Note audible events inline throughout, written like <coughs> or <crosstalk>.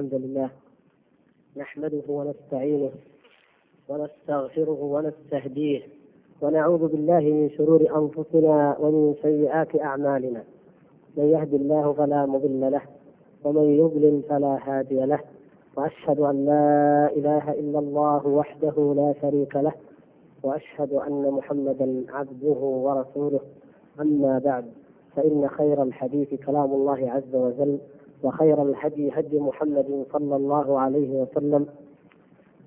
الحمد لله نحمده ونستعينه ونستغفره ونستهديه ونعوذ بالله من شرور أنفسنا ومن سيئات أعمالنا من يهد الله فلا مضل له ومن يضلل فلا هادي له وأشهد أن لا إله إلا الله وحده لا شريك له وأشهد أن محمدا عبده ورسوله أما بعد فإن خير الحديث كلام الله عز وجل وخير الهدي هدي محمد صلى الله عليه وسلم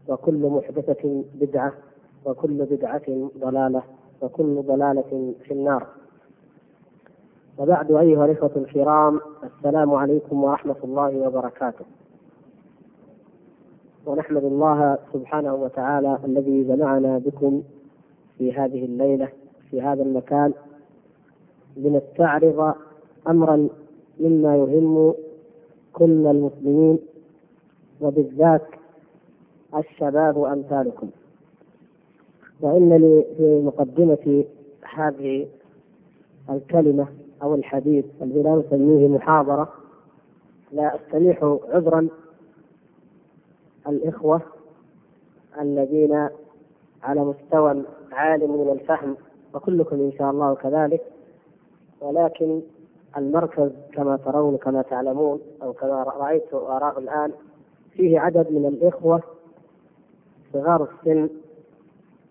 وكل محدثة بدعة وكل بدعة ضلالة وكل ضلالة في النار. وبعد أيها الإخوة الكرام السلام عليكم ورحمة الله وبركاته. ونحمد الله سبحانه وتعالى الذي جمعنا بكم في هذه الليلة في هذا المكان لنستعرض أمرا مما يهم كل المسلمين وبالذات الشباب أمثالكم وإن لي في مقدمة هذه الكلمة أو الحديث الذي لا نسميه محاضرة لا أستميح عذرا الإخوة الذين على مستوى عال من الفهم وكلكم إن شاء الله كذلك ولكن المركز كما ترون كما تعلمون أو كما رأيت واراه الآن فيه عدد من الإخوة صغار السن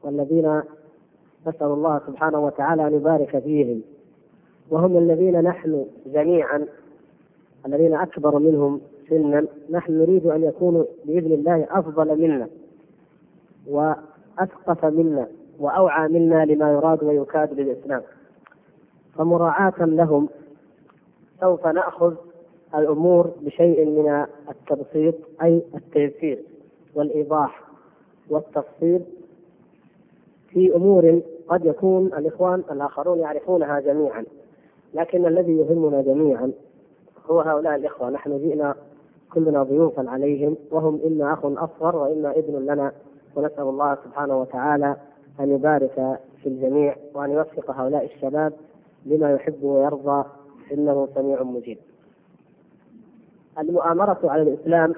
والذين نسأل الله سبحانه وتعالى أن يبارك فيهم. وهم الذين نحن جميعا الذين أكبر منهم سنا نحن نريد أن يكونوا بإذن الله أفضل منا وأثقف منا وأوعى منا لما يراد ويكاد للإسلام. فمراعاة لهم سوف نأخذ الأمور بشيء من التبسيط أي التيسير والإيضاح والتفصيل في أمور قد يكون الإخوان الآخرون يعرفونها جميعا. لكن الذي يهمنا جميعا هو هؤلاء الإخوة. نحن جئنا كلنا ضيوفا عليهم وهم إما أخ أصغر وإما ابن لنا ونسأل الله سبحانه وتعالى أن يبارك في الجميع وأن يوفق هؤلاء الشباب لما يحب ويرضى إنه سميع مجيب. المؤامرة على الإسلام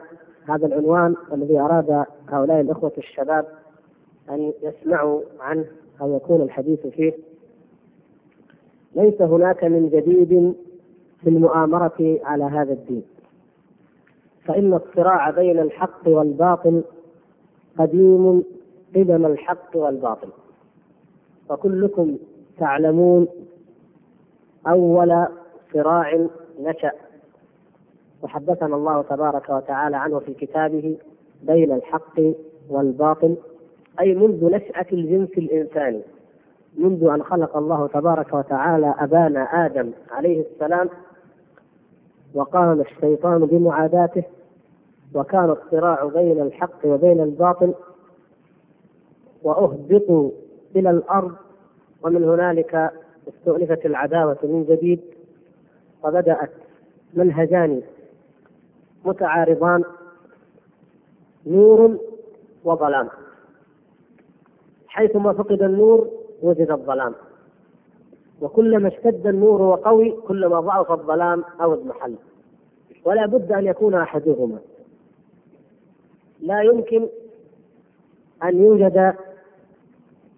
هذا العنوان الذي أراد هؤلاء الإخوة الشباب أن يسمعوا عنه أو يكون الحديث فيه. ليس هناك من جديد في المؤامرة على هذا الدين. فإن الصراع بين الحق والباطل قديم قدم الحق والباطل. وكلكم تعلمون أول صراع نشأ. وحدثنا الله تبارك وتعالى عنه في كتابه بين الحق والباطل أي منذ نشأة الجنس الإنساني منذ أن خلق الله تبارك وتعالى أبانا آدم عليه السلام وقام الشيطان بمعاداته وكان الصراع بين الحق وبين الباطل وأهبطوا إلى الأرض ومن هنالك استؤنفت العداوة من جديد. وبدأت منهجان متعارضان نور وظلام. حيثما فقد النور وجد الظلام. وكلما اشتد النور وقوي كلما ضعف الظلام أو اضمحل ولا بد أن يكون أحدهما. لا يمكن أن يوجد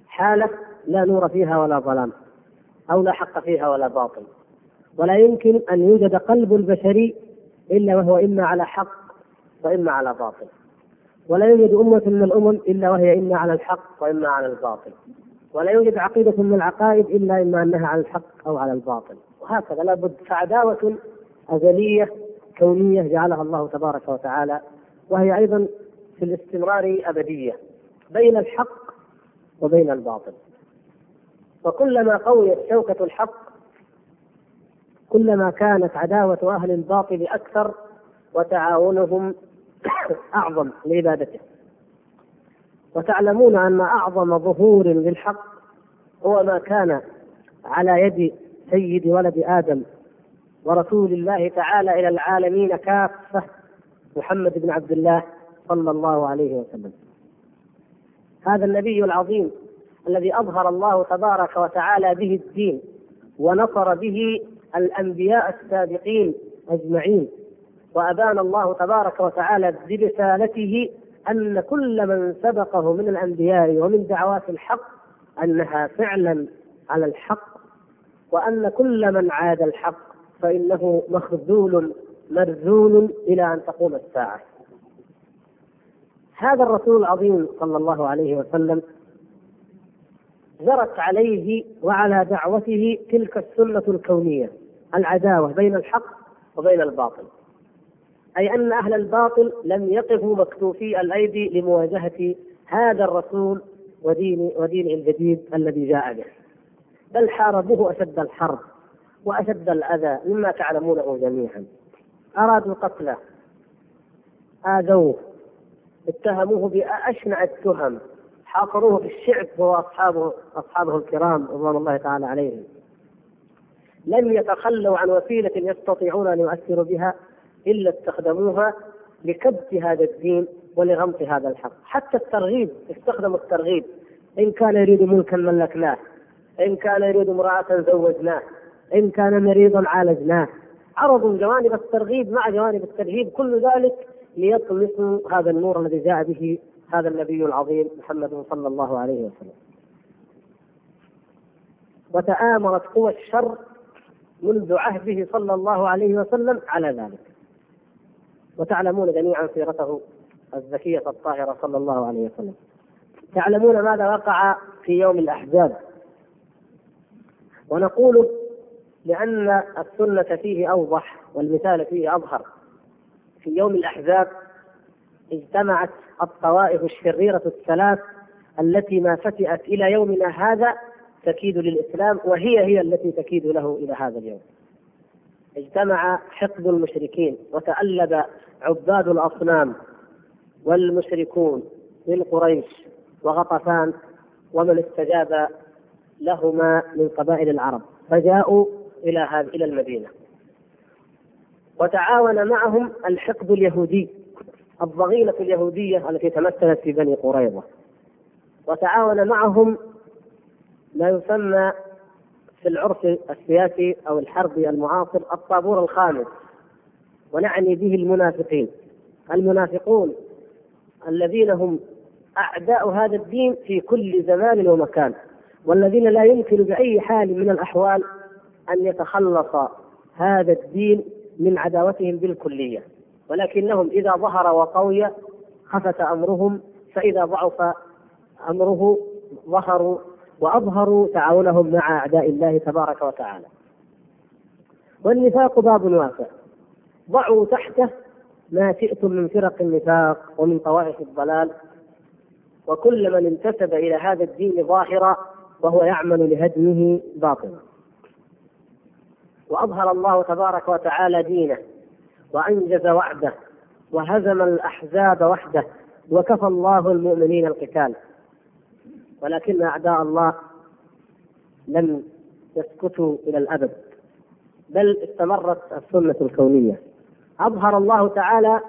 حالة لا نور فيها ولا ظلام أو لا حق فيها ولا باطل. ولا يمكن أن يوجد قلب البشري إلا وهو إما على حق وإما على باطل. ولا يوجد أمة من الأمم إلا وهي إما على الحق وإما على الباطل. ولا يوجد عقيدة من العقائد إلا إما أنها على الحق أو على الباطل. وهكذا لابد فعداوة أزلية كونية جعلها الله تبارك وتعالى وهي أيضا في الاستمرار أبدية بين الحق وبين الباطل. وكلما قويت شوكة الحق كلما كانت عداوة أهل الباطل أكثر وتعاونهم <coughs> أعظم لعبادته. وتعلمون أن أعظم ظهور للحق هو ما كان على يد سيد ولد آدم ورسول الله تعالى إلى العالمين كافة محمد بن عبد الله صلى الله عليه وسلم. هذا النبي العظيم الذي أظهر الله تبارك وتعالى به الدين ونصر به الأنبياء السابقين أجمعين. وأبان الله تبارك وتعالى برسالته أن كل من سبقه من الأنبياء ومن دعوات الحق أنها فعلا على الحق وأن كل من عاد الحق فإنه مخذول مرذول إلى أن تقوم الساعة. هذا الرسول العظيم صلى الله عليه وسلم جرت عليه وعلى دعوته تلك السنة الكونية. العداوة بين الحق وبين الباطل. أي أن أهل الباطل لم يقفوا مكتوفي الأيدي لمواجهة هذا الرسول ودين ودينه الجديد الذي جاء به. بل حاربوه أشد الحرب وأشد الأذى مما تعلمونه جميعا. أرادوا قتله آذوه. اتهموه بأشنع التهم. حاصروه في الشعب هو أصحابه أصحابه الكرام رضوان الله تعالى عليهم. لم يتخلوا عن وسيلة يستطيعون أن يؤثروا بها إلا استخدموها لكبت هذا الدين ولغمط هذا الحق. حتى الترغيب استخدموا الترغيب. إن كان يريد ملكا ملكناه إن كان يريد امرأة زوجناه إن كان مريضا عالجناه. عرضوا جوانب الترغيب مع جوانب الترهيب كل ذلك ليطمسوا هذا النور الذي جاء به هذا النبي العظيم محمد صلى الله عليه وسلم. وتآمرت قوى الشر منذ عهده صلى الله عليه وسلم على ذلك. وتعلمون جميعا سيرته الزكية الطاهرة صلى الله عليه وسلم. تعلمون ماذا وقع في يوم الأحزاب. ونقول لأن السنة فيه أوضح والمثال فيه أظهر. في يوم الأحزاب اجتمعت الطوائف الشريرة الثلاث التي ما فتئت إلى يومنا هذا تكيد للإسلام وهي هي التي تكيد له إلى هذا اليوم. اجتمع حقد المشركين وتألب عباد الأصنام والمشركون من قريش وغطفان ومن استجاب لهما من قبائل العرب فجاءوا إلى هذه إلى المدينة. وتعاون معهم الحقد اليهودي الضغينة اليهودية التي تمثلت في بني قريظة. وتعاون معهم ما يسمى في العرف السياسي أو الحربي المعاصر الطابور الخامس ونعني به المنافقين. المنافقون الذين هم أعداء هذا الدين في كل زمان ومكان والذين لا يمكن بأي حال من الأحوال أن يتخلص هذا الدين من عداوتهم بالكلية. ولكنهم إذا ظهر وقوي خفت أمرهم فإذا ضعف أمره ظهروا وأظهروا تعاونهم مع أعداء الله تبارك وتعالى. والنفاق باب واسع ضعوا تحته ما شئتم من فرق النفاق ومن طوائف الضلال. وكل من انتسب إلى هذا الدين ظاهرا وهو يعمل لهدمه باطنا. وأظهر الله تبارك وتعالى دينه وأنجز وعده وهزم الأحزاب وحده وكفى الله المؤمنين القتال. ولكن أعداء الله لم يسكتوا إلى الأبد بل استمرت السنة الكونية. أظهر الله تعالى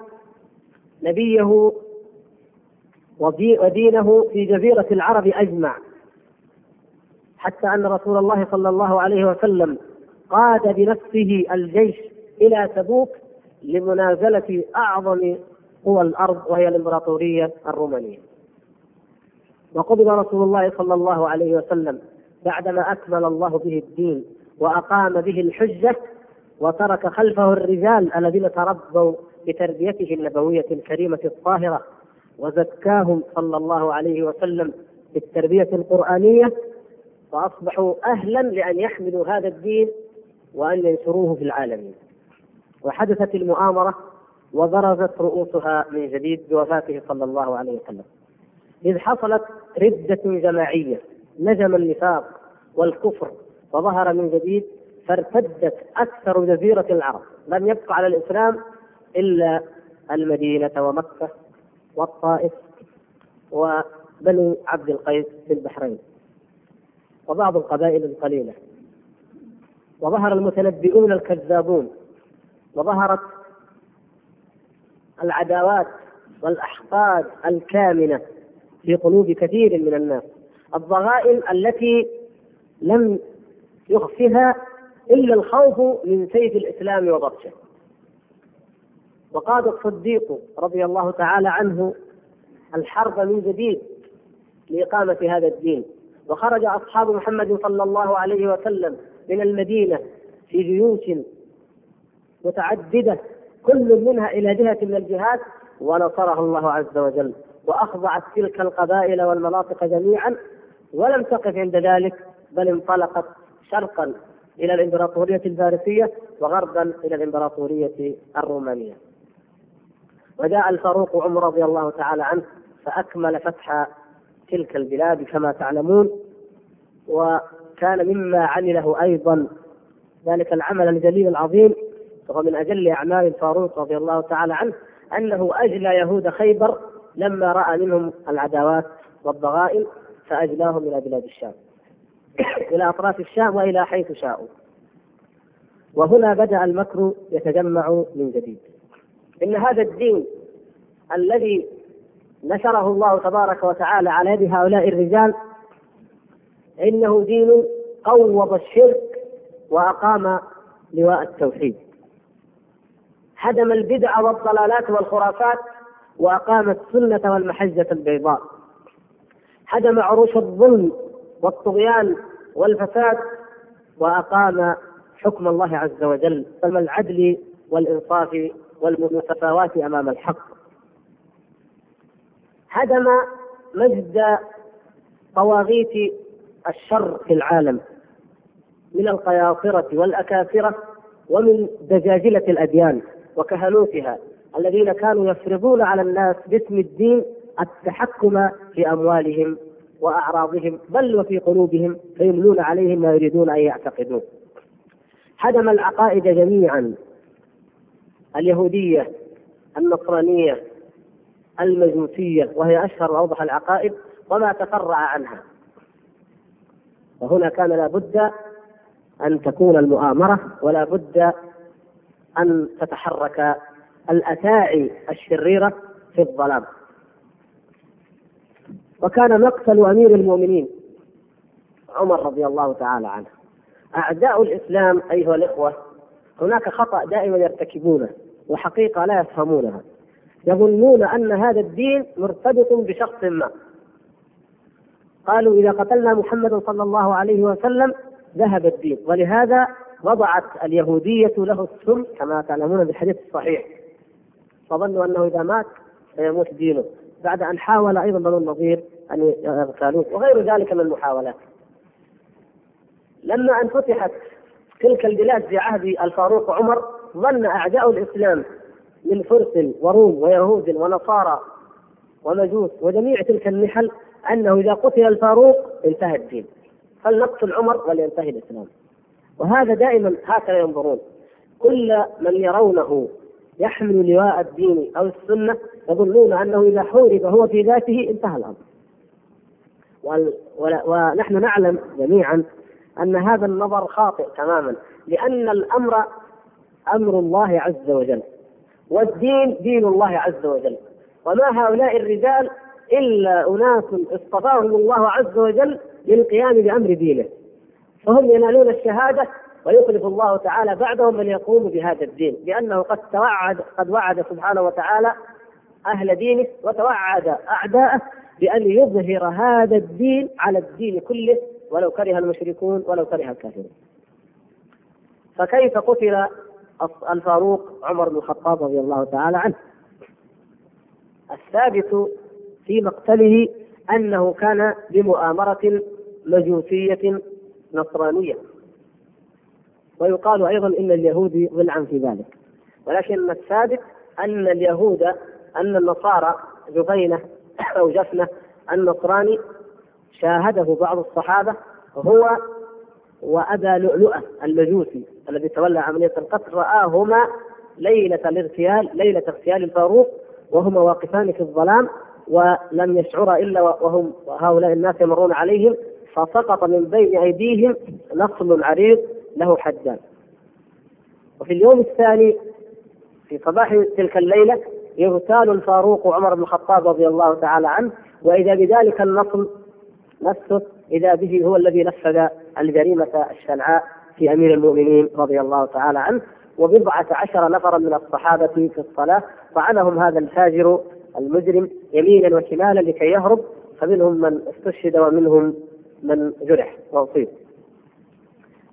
نبيه ودينه في جزيرة العرب أجمع حتى أن رسول الله صلى الله عليه وسلم قاد بنفسه الجيش إلى تبوك لمنازلة أعظم قوى الأرض وهي الإمبراطورية الرومانية. وقبض رسول الله صلى الله عليه وسلم بعدما أكمل الله به الدين وأقام به الحجة وترك خلفه الرجال الذين تربوا بتربيته النبوية الكريمة الطاهرة وزكاهم صلى الله عليه وسلم بالتربية القرآنية فأصبحوا أهلا لأن يحملوا هذا الدين وأن ينشروه في العالمين. وحدثت المؤامرة وبرزت رؤوسها من جديد بوفاته صلى الله عليه وسلم. إذ حصلت ردة جماعية نجم النفاق والكفر وظهر من جديد فارتدت أكثر جزيرة العرب. لم يبقى على الإسلام إلا المدينة ومكة والطائف وبني عبد القيس في البحرين. وبعض القبائل القليلة وظهر المتنبئون الكذابون. وظهرت العداوات والأحقاد الكامنة. في قلوب كثير من الناس. الضغائن التي لم يخفها إلا الخوف من سيف الإسلام وبطشه وقاد الصديق رضي الله تعالى عنه الحرب من جديد لإقامة هذا الدين. وخرج أصحاب محمد صلى الله عليه وسلم من المدينة في جيوش متعددة كل منها إلى جهة من الجهات ونصرها الله عز وجل. وأخضعت تلك القبائل والمناطق جميعا ولم تقف عند ذلك بل انطلقت شرقا إلى الإمبراطورية الفارسية وغربا إلى الإمبراطورية الرومانية. وجاء الفاروق عمر رضي الله تعالى عنه فأكمل فتح تلك البلاد كما تعلمون وكان مما عمله أيضا ذلك العمل الجليل العظيم وهو من أجل أعمال الفاروق رضي الله تعالى عنه أنه أجلى يهود خيبر لما رأى منهم العداوات والضغائن فأجلاهم إلى بلاد الشام. <coughs> إلى أطراف الشام وإلى حيث شاءوا. وهنا بدأ المكر يتجمع من جديد. إن هذا الدين الذي نشره الله تبارك وتعالى على يد هؤلاء الرجال إنه دين قوض الشرك وأقام لواء التوحيد. هدم البدع والضلالات والخرافات وأقام السنة والمحجة البيضاء. هدم عروش الظلم والطغيان والفساد وأقام حكم الله عز وجل. حكم العدل والإنصاف والمساواة أمام الحق؟ هدم مجد طواغيت الشر في العالم من القياصرة والأكاثرة ومن دجاجلة الأديان وكهنوتها. الذين كانوا يفرضون على الناس باسم الدين التحكم في أموالهم وأعراضهم بل وفي قلوبهم فيملون عليهم ما يريدون أن يعتقدوه هدم العقائد جميعا اليهودية النصرانية المجوسية وهي أشهر وأوضح العقائد وما تفرع عنها. وهنا كان لابد أن تكون المؤامرة ولا بد أن تتحرك الأتاعي الشريرة في الظلام. وكان مقتل أمير المؤمنين عمر رضي الله تعالى عنه. أعداء الإسلام أيها الإخوة هناك خطأ دائما يرتكبونه وحقيقة لا يفهمونها. يظنون أن هذا الدين مرتبط بشخص ما. قالوا إذا قتلنا محمدا صلى الله عليه وسلم ذهب الدين ولهذا وضعت اليهودية له السم كما تعلمون بالحديث الصحيح. فظنوا أنه إذا مات سيموت دينه. بعد أن حاول أيضا بنو النظير أن يغتالوه وغير ذلك من المحاولات. لما أن فتحت تلك البلاد في عهد الفاروق عمر ظن أعداء الإسلام من فرس وروم ويهود ونصارى ومجوس وجميع تلك النحل أنه إذا قتل الفاروق انتهى الدين. فلنقتل عمر ولينتهي الإسلام. وهذا دائما هكذا ينظرون. كل من يرونه يحمل لواء الدين أو السنة يظنون أنه إذا حورب هو في ذاته انتهى الأمر. ونحن نعلم جميعا أن هذا النظر خاطئ تماما لأن الأمر أمر الله عز وجل والدين دين الله عز وجل وما هؤلاء الرجال إلا أناس اصطفاهم الله عز وجل للقيام بأمر دينه فهم ينالون الشهادة ويخلف الله تعالى بعدهم من يقوم بهذا الدين لأنه قد توعد قد وعد سبحانه وتعالى أهل دينه وتوعد أعداءه بأن يظهر هذا الدين على الدين كله ولو كره المشركون ولو كره الكافرون. فكيف قتل الفاروق عمر بن الخطاب رضي الله تعالى عنه؟ الثابت في مقتله أنه كان بمؤامرة مجوسيه نصرانية ويقال أيضا إن اليهود ضلعا في ذلك. ولكن الثابت أن اليهود أن النصارى جبينة أو جفنة النصراني شاهده بعض الصحابة هو وأبا لؤلؤة المجوسي الذي تولى عملية القتل رآهما ليلة الاغتيال ليلة اغتيال الفاروق وهما واقفان في الظلام ولم يشعرا إلا وهم هؤلاء الناس يمرون عليهم فسقط من بين أيديهم نصل عريض له حدان. وفي اليوم الثاني في صباح تلك الليلة يغتال الفاروق عمر بن الخطاب رضي الله تعالى عنه وإذا بذلك النصل نفسه إذا به هو الذي نفذ الجريمة الشنعاء في أمير المؤمنين رضي الله تعالى عنه. وبضعة عشر نفرا من الصحابة في الصلاة طعنهم هذا الفاجر المجرم يمينا وشمالا لكي يهرب فمنهم من استشهد ومنهم من جرح وأصيب.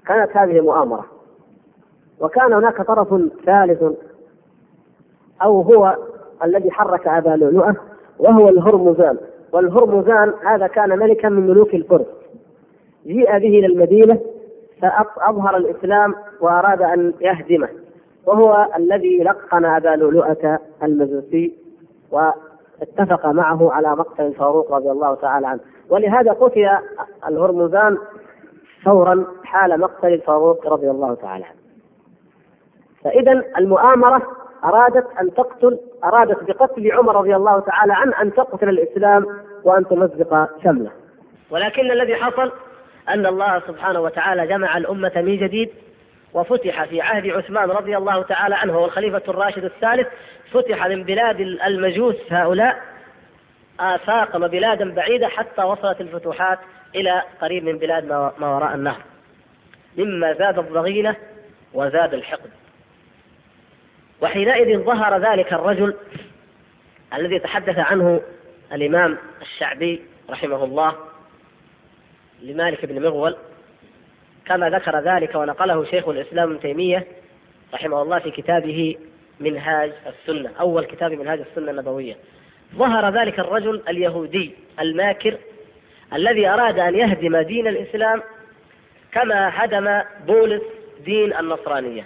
كانت هذه مؤامرة. وكان هناك طرف ثالث أو هو الذي حرك أبا لؤلؤة وهو الهرمزان. والهرمزان هذا كان ملكا من ملوك الفرس جيء به إلى المدينة فأظهر الإسلام وأراد أن يهدمه. وهو الذي لقن أبا لؤلؤة المجوسي واتفق معه على مقتل الفاروق رضي الله تعالى عنه. ولهذا قتل الهرمزان فورا حال مقتل الفاروق رضي الله تعالى عنه. فإذا المؤامرة أرادت أن تقتل أرادت بقتل عمر رضي الله تعالى عنه أن تقتل الإسلام وأن تمزق شمله. ولكن الذي حصل أن الله سبحانه وتعالى جمع الأمة من جديد وفتح في عهد عثمان رضي الله تعالى عنه هو الخليفة الراشد الثالث فتح من بلاد المجوس هؤلاء آفاق وبلادا بعيدة حتى وصلت الفتوحات إلى قريب من بلاد ما وراء النهر. مما زاد الضغينة وزاد الحقد. وحينئذ ظهر ذلك الرجل الذي تحدث عنه الإمام الشعبي رحمه الله لمالك بن مغول كما ذكر ذلك ونقله شيخ الإسلام ابن تيمية رحمه الله في كتابه منهاج السنة أول كتاب منهاج السنة النبوية. ظهر ذلك الرجل اليهودي الماكر الذي أراد أن يهدم دين الإسلام كما هدم بولس دين النصرانية.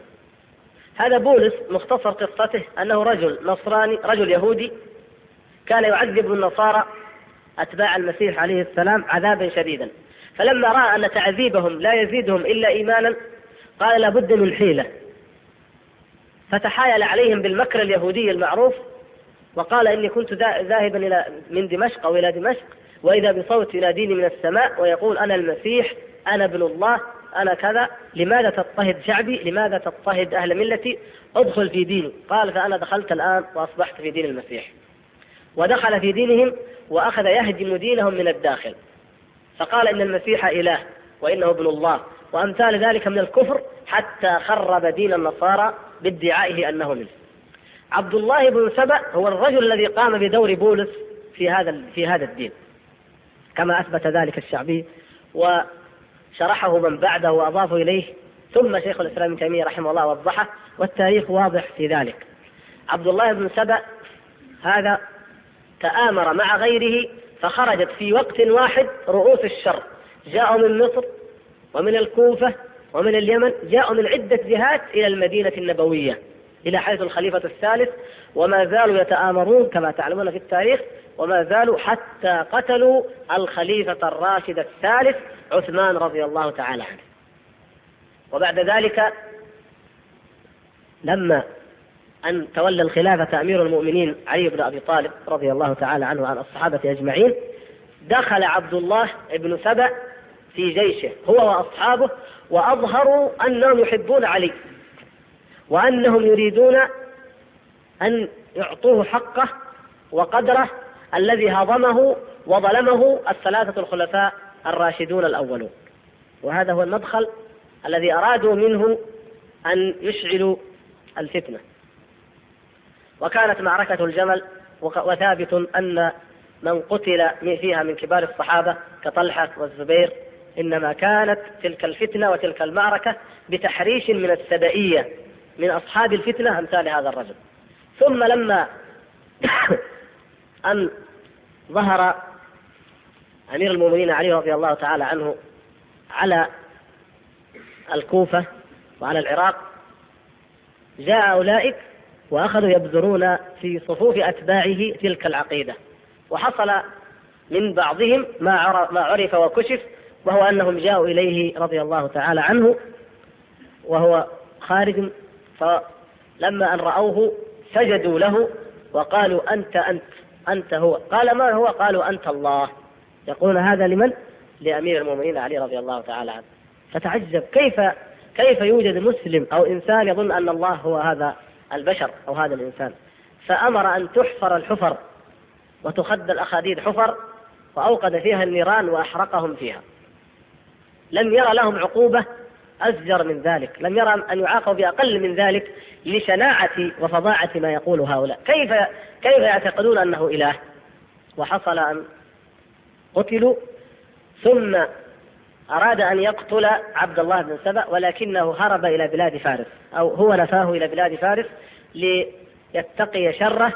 هذا بولس مختصر قصته أنه رجل نصراني رجل يهودي كان يعذب النصارى أتباع المسيح عليه السلام عذابا شديدا. فلما رأى أن تعذيبهم لا يزيدهم إلا إيمانا قال لابد من حيلة. فتحايل عليهم بالمكر اليهودي المعروف وقال إني كنت ذاهبا إلى من دمشق أو إلى دمشق. وإذا بصوت يناديني من السماء ويقول أنا المسيح أنا ابن الله أنا كذا لماذا تضطهد شعبي؟ لماذا تضطهد أهل ملتي؟ ادخل في ديني. قال فأنا دخلت الآن وأصبحت في دين المسيح. ودخل في دينهم وأخذ يهدم دينهم من الداخل. فقال إن المسيح إله وإنه ابن الله. وأمثال ذلك من الكفر حتى خرب دين النصارى بادعائه أنه منه. عبد الله بن سبأ هو الرجل الذي قام بدور بولس في هذا في هذا الدين. كما أثبت ذلك الشعبي وشرحه من بعده وأضافه إليه ثم شيخ الإسلام ابن تيمية رحمه الله وضحه والتاريخ واضح في ذلك. عبد الله بن سبأ هذا تآمر مع غيره فخرجت في وقت واحد رؤوس الشر جاءوا من مصر ومن الكوفة ومن اليمن جاءوا من عدة جهات إلى المدينة النبوية إلى حيث الخليفة الثالث وما زالوا يتآمرون كما تعلمون في التاريخ وما زالوا حتى قتلوا الخليفة الراشد الثالث عثمان رضي الله تعالى عنه. وبعد ذلك لما أن تولى الخلافة أمير المؤمنين علي بن أبي طالب رضي الله تعالى عنه وعن الصحابة أجمعين دخل عبد الله بن سبأ في جيشه هو وأصحابه وأظهروا أنهم يحبون علي وأنهم يريدون أن يعطوه حقه وقدره الذي هضمه وظلمه الثلاثة الخلفاء الراشدون الأولون. وهذا هو المدخل الذي أرادوا منه أن يشعلوا الفتنة. وكانت معركة الجمل وثابت أن من قتل فيها من كبار الصحابة كطلحة والزبير إنما كانت تلك الفتنة وتلك المعركة بتحريش من السبئية من أصحاب الفتنة أمثال هذا الرجل. ثم لما أن ظهر أمير المؤمنين علي رضي الله تعالى عنه على الكوفة وعلى العراق جاء أولئك وأخذوا يبذرون في صفوف أتباعه تلك العقيدة وحصل من بعضهم ما عرف وكشف وهو أنهم جاءوا إليه رضي الله تعالى عنه وهو خارج فلما أن رأوه سجدوا له وقالوا أنت أنت. أنت هو. قال ما هو؟ قالوا أنت الله. يقولون هذا لمن؟ لأمير المؤمنين علي رضي الله تعالى عنه. فتعجب. كيف كيف يوجد مسلم أو إنسان يظن أن الله هو هذا البشر أو هذا الإنسان؟ فأمر أن تحفر الحفر وتخد الأخاديد حفر وأوقد فيها النيران وأحرقهم فيها. لم يرى لهم عقوبة أزجر من ذلك لم يرى أن يعاقب بأقل من ذلك لشناعة وفظاعة ما يقول هؤلاء. كيف كيف يعتقدون أنه إله؟ وحصل أن قتلوا ثم أراد أن يقتل عبد الله بن سبأ ولكنه هرب إلى بلاد فارس أو هو نفاه إلى بلاد فارس ليتقي شره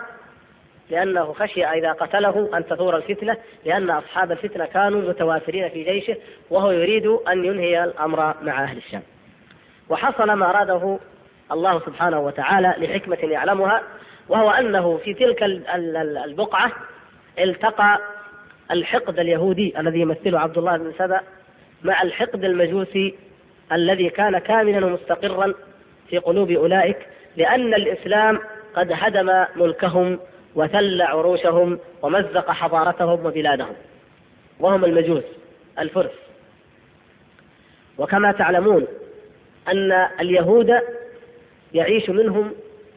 لأنه خشي إذا قتله أن تثور الفتنة لأن أصحاب الفتنة كانوا متوافرين في جيشه وهو يريد أن ينهي الأمر مع أهل الشام. وحصل ما أراده الله سبحانه وتعالى لحكمة يعلمها وهو أنه في تلك البقعة التقى الحقد اليهودي الذي يمثله عبد الله بن سبأ مع الحقد المجوسي الذي كان كاملا ومستقرا في قلوب أولئك لأن الإسلام قد هدم ملكهم وثل عروشهم ومزق حضارتهم وبلادهم. وهم المجوس الفرس. وكما تعلمون أن اليهود يعيش منهم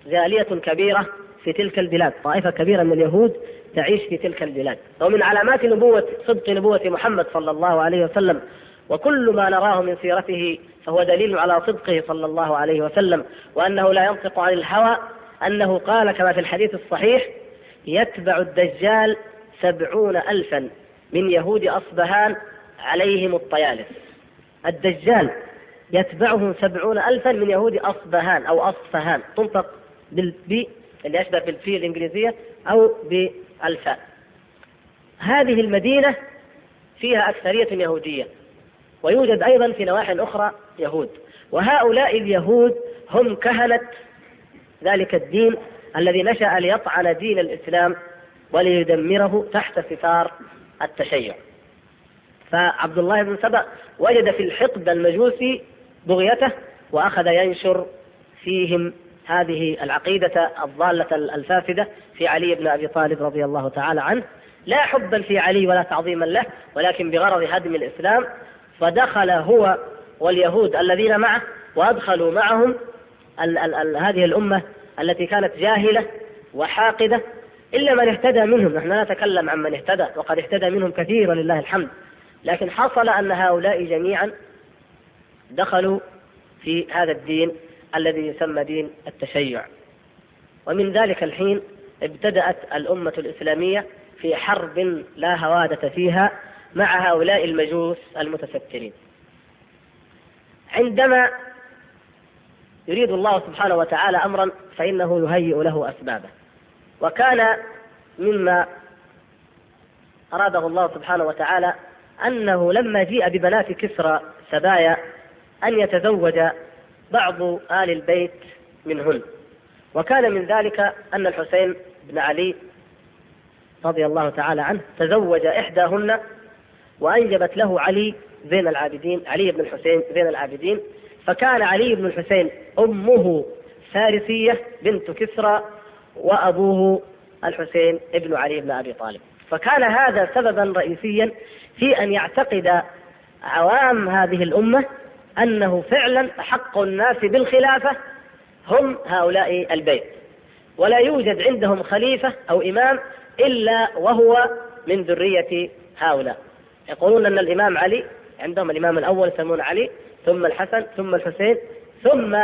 جالية كبيرة في تلك البلاد طائفة كبيرة من اليهود تعيش في تلك البلاد. ومن علامات نبوة صدق نبوة محمد صلى الله عليه وسلم وكل ما نراه من سيرته فهو دليل على صدقه صلى الله عليه وسلم وأنه لا ينطق عن الهوى أنه قال كما في الحديث الصحيح يتبع الدجال سبعون ألفا من يهود أصبهان عليهم الطيالس. الدجال يتبعهم سبعون ألفا من يهود أصبهان أو أصفهان. تنطق بال P اللي أشبه بال V الإنجليزية أو بالفاء. هذه المدينة فيها أكثرية يهودية ويوجد أيضا في نواحي أخرى يهود. وهؤلاء اليهود هم كهنة ذلك الدين الذي نشأ ليطعن دين الإسلام وليدمره تحت ستار التشيع. فعبد الله بن سبأ وجد في الحقد المجوسي بغيته وأخذ ينشر فيهم هذه العقيدة الضالة الفاسدة في علي بن أبي طالب رضي الله تعالى عنه. لا حبا في علي ولا تعظيما له ولكن بغرض هدم الإسلام فدخل هو واليهود الذين معه وأدخلوا معهم هذه الأمة التي كانت جاهلة وحاقدة إلا من اهتدى منهم. نحن لا نتكلم عن من اهتدى وقد اهتدى منهم كثير ولله الحمد. لكن حصل أن هؤلاء جميعا دخلوا في هذا الدين الذي يسمى دين التشيع. ومن ذلك الحين ابتدأت الأمة الإسلامية في حرب لا هوادة فيها مع هؤلاء المجوس المتسترين. عندما يريد الله سبحانه وتعالى أمرا فإنه يهيئ له أسبابه. وكان مما أراده الله سبحانه وتعالى أنه لما جيء ببنات كسرى سبايا أن يتزوج بعض آل البيت منهن. وكان من ذلك أن الحسين بن علي رضي الله تعالى عنه تزوج إحداهن وأنجبت له علي زين العابدين علي بن الحسين زين العابدين فكان علي بن الحسين أمه فارسية بنت كسرى وأبوه الحسين ابن علي بن أبي طالب. فكان هذا سببا رئيسيا في أن يعتقد عوام هذه الأمة أنه فعلا أحق الناس بالخلافة هم هؤلاء البيت. ولا يوجد عندهم خليفة أو إمام إلا وهو من ذرية هؤلاء. يقولون أن الإمام علي عندهم الإمام الأول يسمون علي ثم الحسن ثم الحسين ثم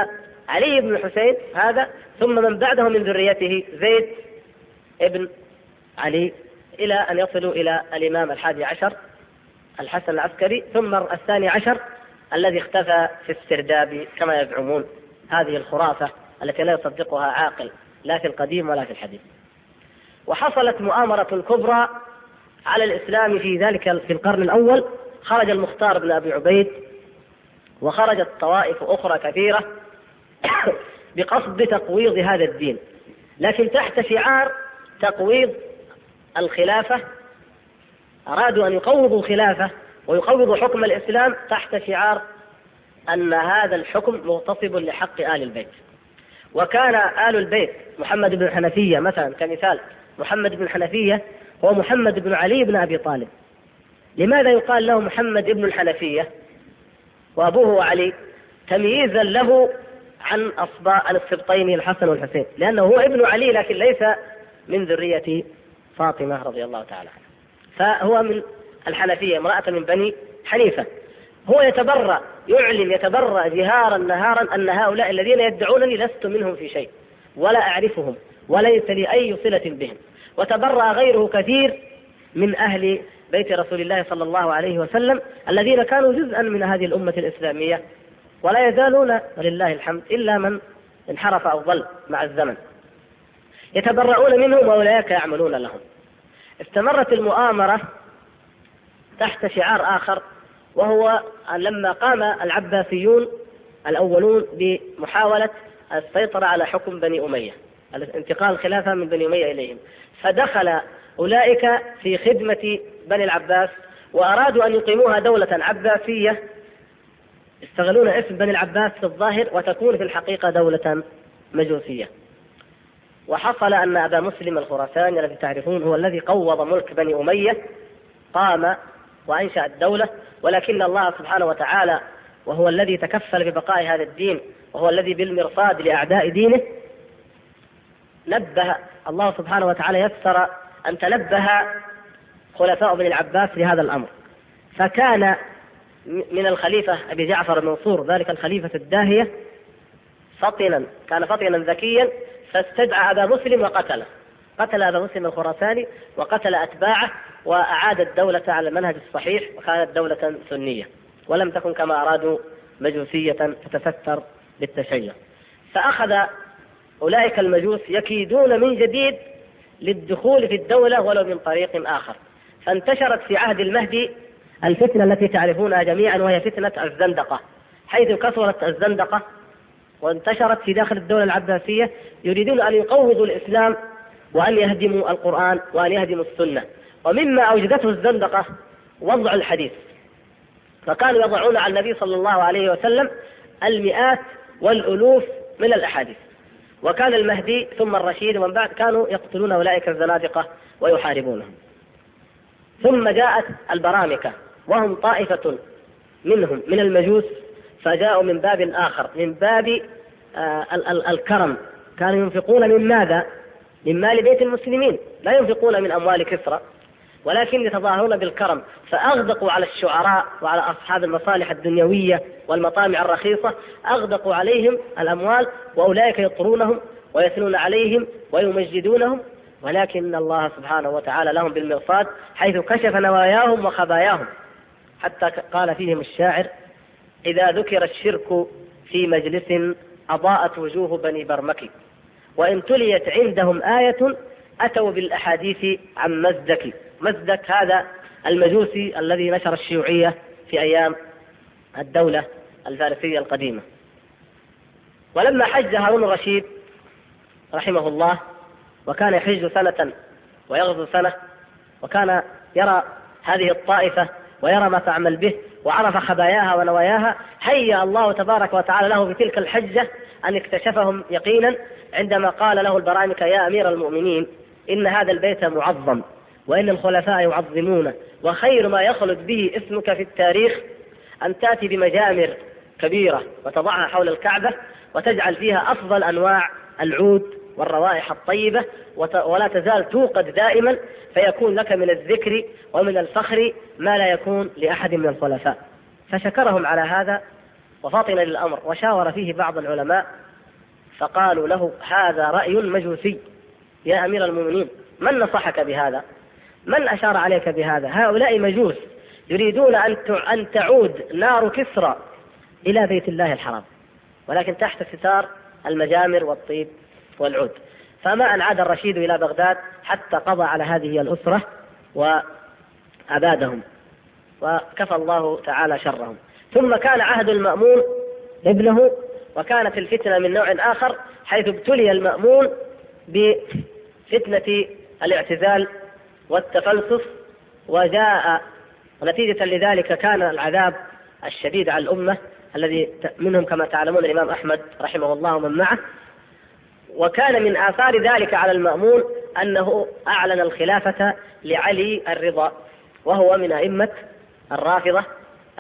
علي بن الحسين هذا ثم من بعده من ذريته زيد ابن علي إلى أن يصلوا إلى الإمام الحادي عشر الحسن العسكري ثم الثاني عشر الذي اختفى في السرداب كما يزعمون. هذه الخرافة التي لا يصدقها عاقل لا في القديم ولا في الحديث. وحصلت مؤامرة كبرى على الإسلام في ذلك في القرن الأول خرج المختار بن أبي عبيد وخرجت طوائف أخرى كثيرة <coughs> بقصد تقويض هذا الدين. لكن تحت شعار تقويض الخلافة أرادوا أن يقوضوا الخلافة ويقوضوا حكم الإسلام تحت شعار أن هذا الحكم مغتصب لحق آل البيت. وكان آل البيت محمد بن الحنفية مثلا كمثال محمد بن الحنفية هو محمد بن علي بن أبي طالب. لماذا يقال له محمد بن الحنفية؟ وأبوه علي تمييزا له عن أصباء السبطين الحسن والحسين لأنه هو ابن علي لكن ليس من ذرية فاطمة رضي الله تعالى عنها. فهو من الحنفية امرأة من بني حنيفة. هو يتبرأ يعلن يتبرأ جهارا نهارا أن هؤلاء الذين يدعونني لست منهم في شيء ولا أعرفهم وليس لي أي صلة بهم. وتبرأ غيره كثير من أهل بيت رسول الله صلى الله عليه وسلم الذين كانوا جزءا من هذه الأمة الإسلامية. ولا يزالون ولله الحمد إلا من انحرف أو ضل مع الزمن. يتبرؤون منهم وأولئك يعملون لهم. استمرت المؤامرة تحت شعار آخر وهو لما قام العباسيون الأولون بمحاولة السيطرة على حكم بني أمية انتقال الخلافة من بني أمية إليهم. فدخل أولئك في خدمة بني العباس وأرادوا أن يقيموها دولة عباسية. يستغلون اسم بني العباس في الظاهر وتكون في الحقيقة دولة مجوسية. وحصل أن أبا مسلم الخراساني الذي تعرفون هو الذي قوض ملك بني أمية قام وأنشأ الدولة. ولكن الله سبحانه وتعالى وهو الذي تكفل ببقاء هذا الدين وهو الذي بالمرصاد لأعداء دينه نبه. الله سبحانه وتعالى يسر أن تنبه خلفاء بن العباس لهذا الأمر. فكان من الخليفة أبي جعفر المنصور ذلك الخليفة الداهية فطنا كان فطنا ذكيا فاستدعى أبا مسلم وقتله. قتل أبا مسلم الخراساني وقتل أتباعه وأعاد الدولة على المنهج الصحيح وكانت دولة سنية ولم تكن كما أرادوا مجوسية تتستر بالتشيع فأخذ أولئك المجوس يكيدون من جديد للدخول في الدولة ولو من طريق آخر. فانتشرت في عهد المهدي الفتنة التي تعرفونها جميعا وهي فتنة الزندقة. حيث كثرت الزندقة وانتشرت في داخل الدولة العباسية يريدون أن يقوضوا الإسلام وأن يهدموا القرآن وأن يهدموا السنة. ومما أوجدته الزندقة وضع الحديث. فكانوا يضعون على النبي صلى الله عليه وسلم المئات والألوف من الأحاديث. وكان المهدي ثم الرشيد ومن بعد كانوا يقتلون أولئك الزنادقة ويحاربونهم. ثم جاءت البرامكة وهم طائفة منهم من المجوس فجاءوا من باب آخر من باب آه الكرم. كانوا ينفقون من ماذا؟ من مال بيت المسلمين. لا ينفقون من أموال كسرى ولكن يتظاهرون بالكرم. فأغدقوا على الشعراء وعلى أصحاب المصالح الدنيوية والمطامع الرخيصة أغدقوا عليهم الأموال وأولئك يطرونهم ويثنون عليهم ويمجدونهم ولكن الله سبحانه وتعالى لهم بالمرصاد حيث كشف نواياهم وخباياهم. حتى قال فيهم الشاعر إذا ذكر الشرك في مجلس أضاءت وجوه بني برمك وإن تليت عندهم آية أتوا بالأحاديث عن مزدك. مزدك هذا المجوسي الذي نشر الشيوعية في أيام الدولة الفارسية القديمة. ولما حج هارون الرشيد رحمه الله وكان يحج سنة ويغزو سنة وكان يرى هذه الطائفة ويرى ما تعمل به وعرف خباياها ونواياها هيأ الله تبارك وتعالى له في تلك الحجة أن اكتشفهم يقينا عندما قال له البرامكة يا أمير المؤمنين إن هذا البيت معظم وإن الخلفاء يعظمونه وخير ما يخلد به اسمك في التاريخ أن تأتي بمجامر كبيرة وتضعها حول الكعبة وتجعل فيها أفضل أنواع العود والروائح الطيبة ولا تزال توقد دائما فيكون لك من الذكر ومن الفخر ما لا يكون لأحد من الخلفاء. فشكرهم على هذا وفطن للأمر وشاور فيه بعض العلماء فقالوا له هذا رأي مجوسي. يا أمير المؤمنين من نصحك بهذا؟ من أشار عليك بهذا؟ هؤلاء مجوس يريدون أن أن تعود نار كسرى إلى بيت الله الحرام. ولكن تحت ستار المجامر والطيب. والعود. فما أن عاد الرشيد إلى بغداد حتى قضى على هذه الأسرة وأبادهم وكفى الله تعالى شرهم. ثم كان عهد المأمون ابنه وكانت الفتنة من نوع آخر حيث ابتلي المأمون بفتنة الاعتزال والتفلسف وجاء نتيجة لذلك كان العذاب الشديد على الأمة الذي منهم كما تعلمون الإمام أحمد رحمه الله ومن معه. وكان من آثار ذلك على المأمون أنه أعلن الخلافة لعلي الرضا وهو من أئمة الرافضة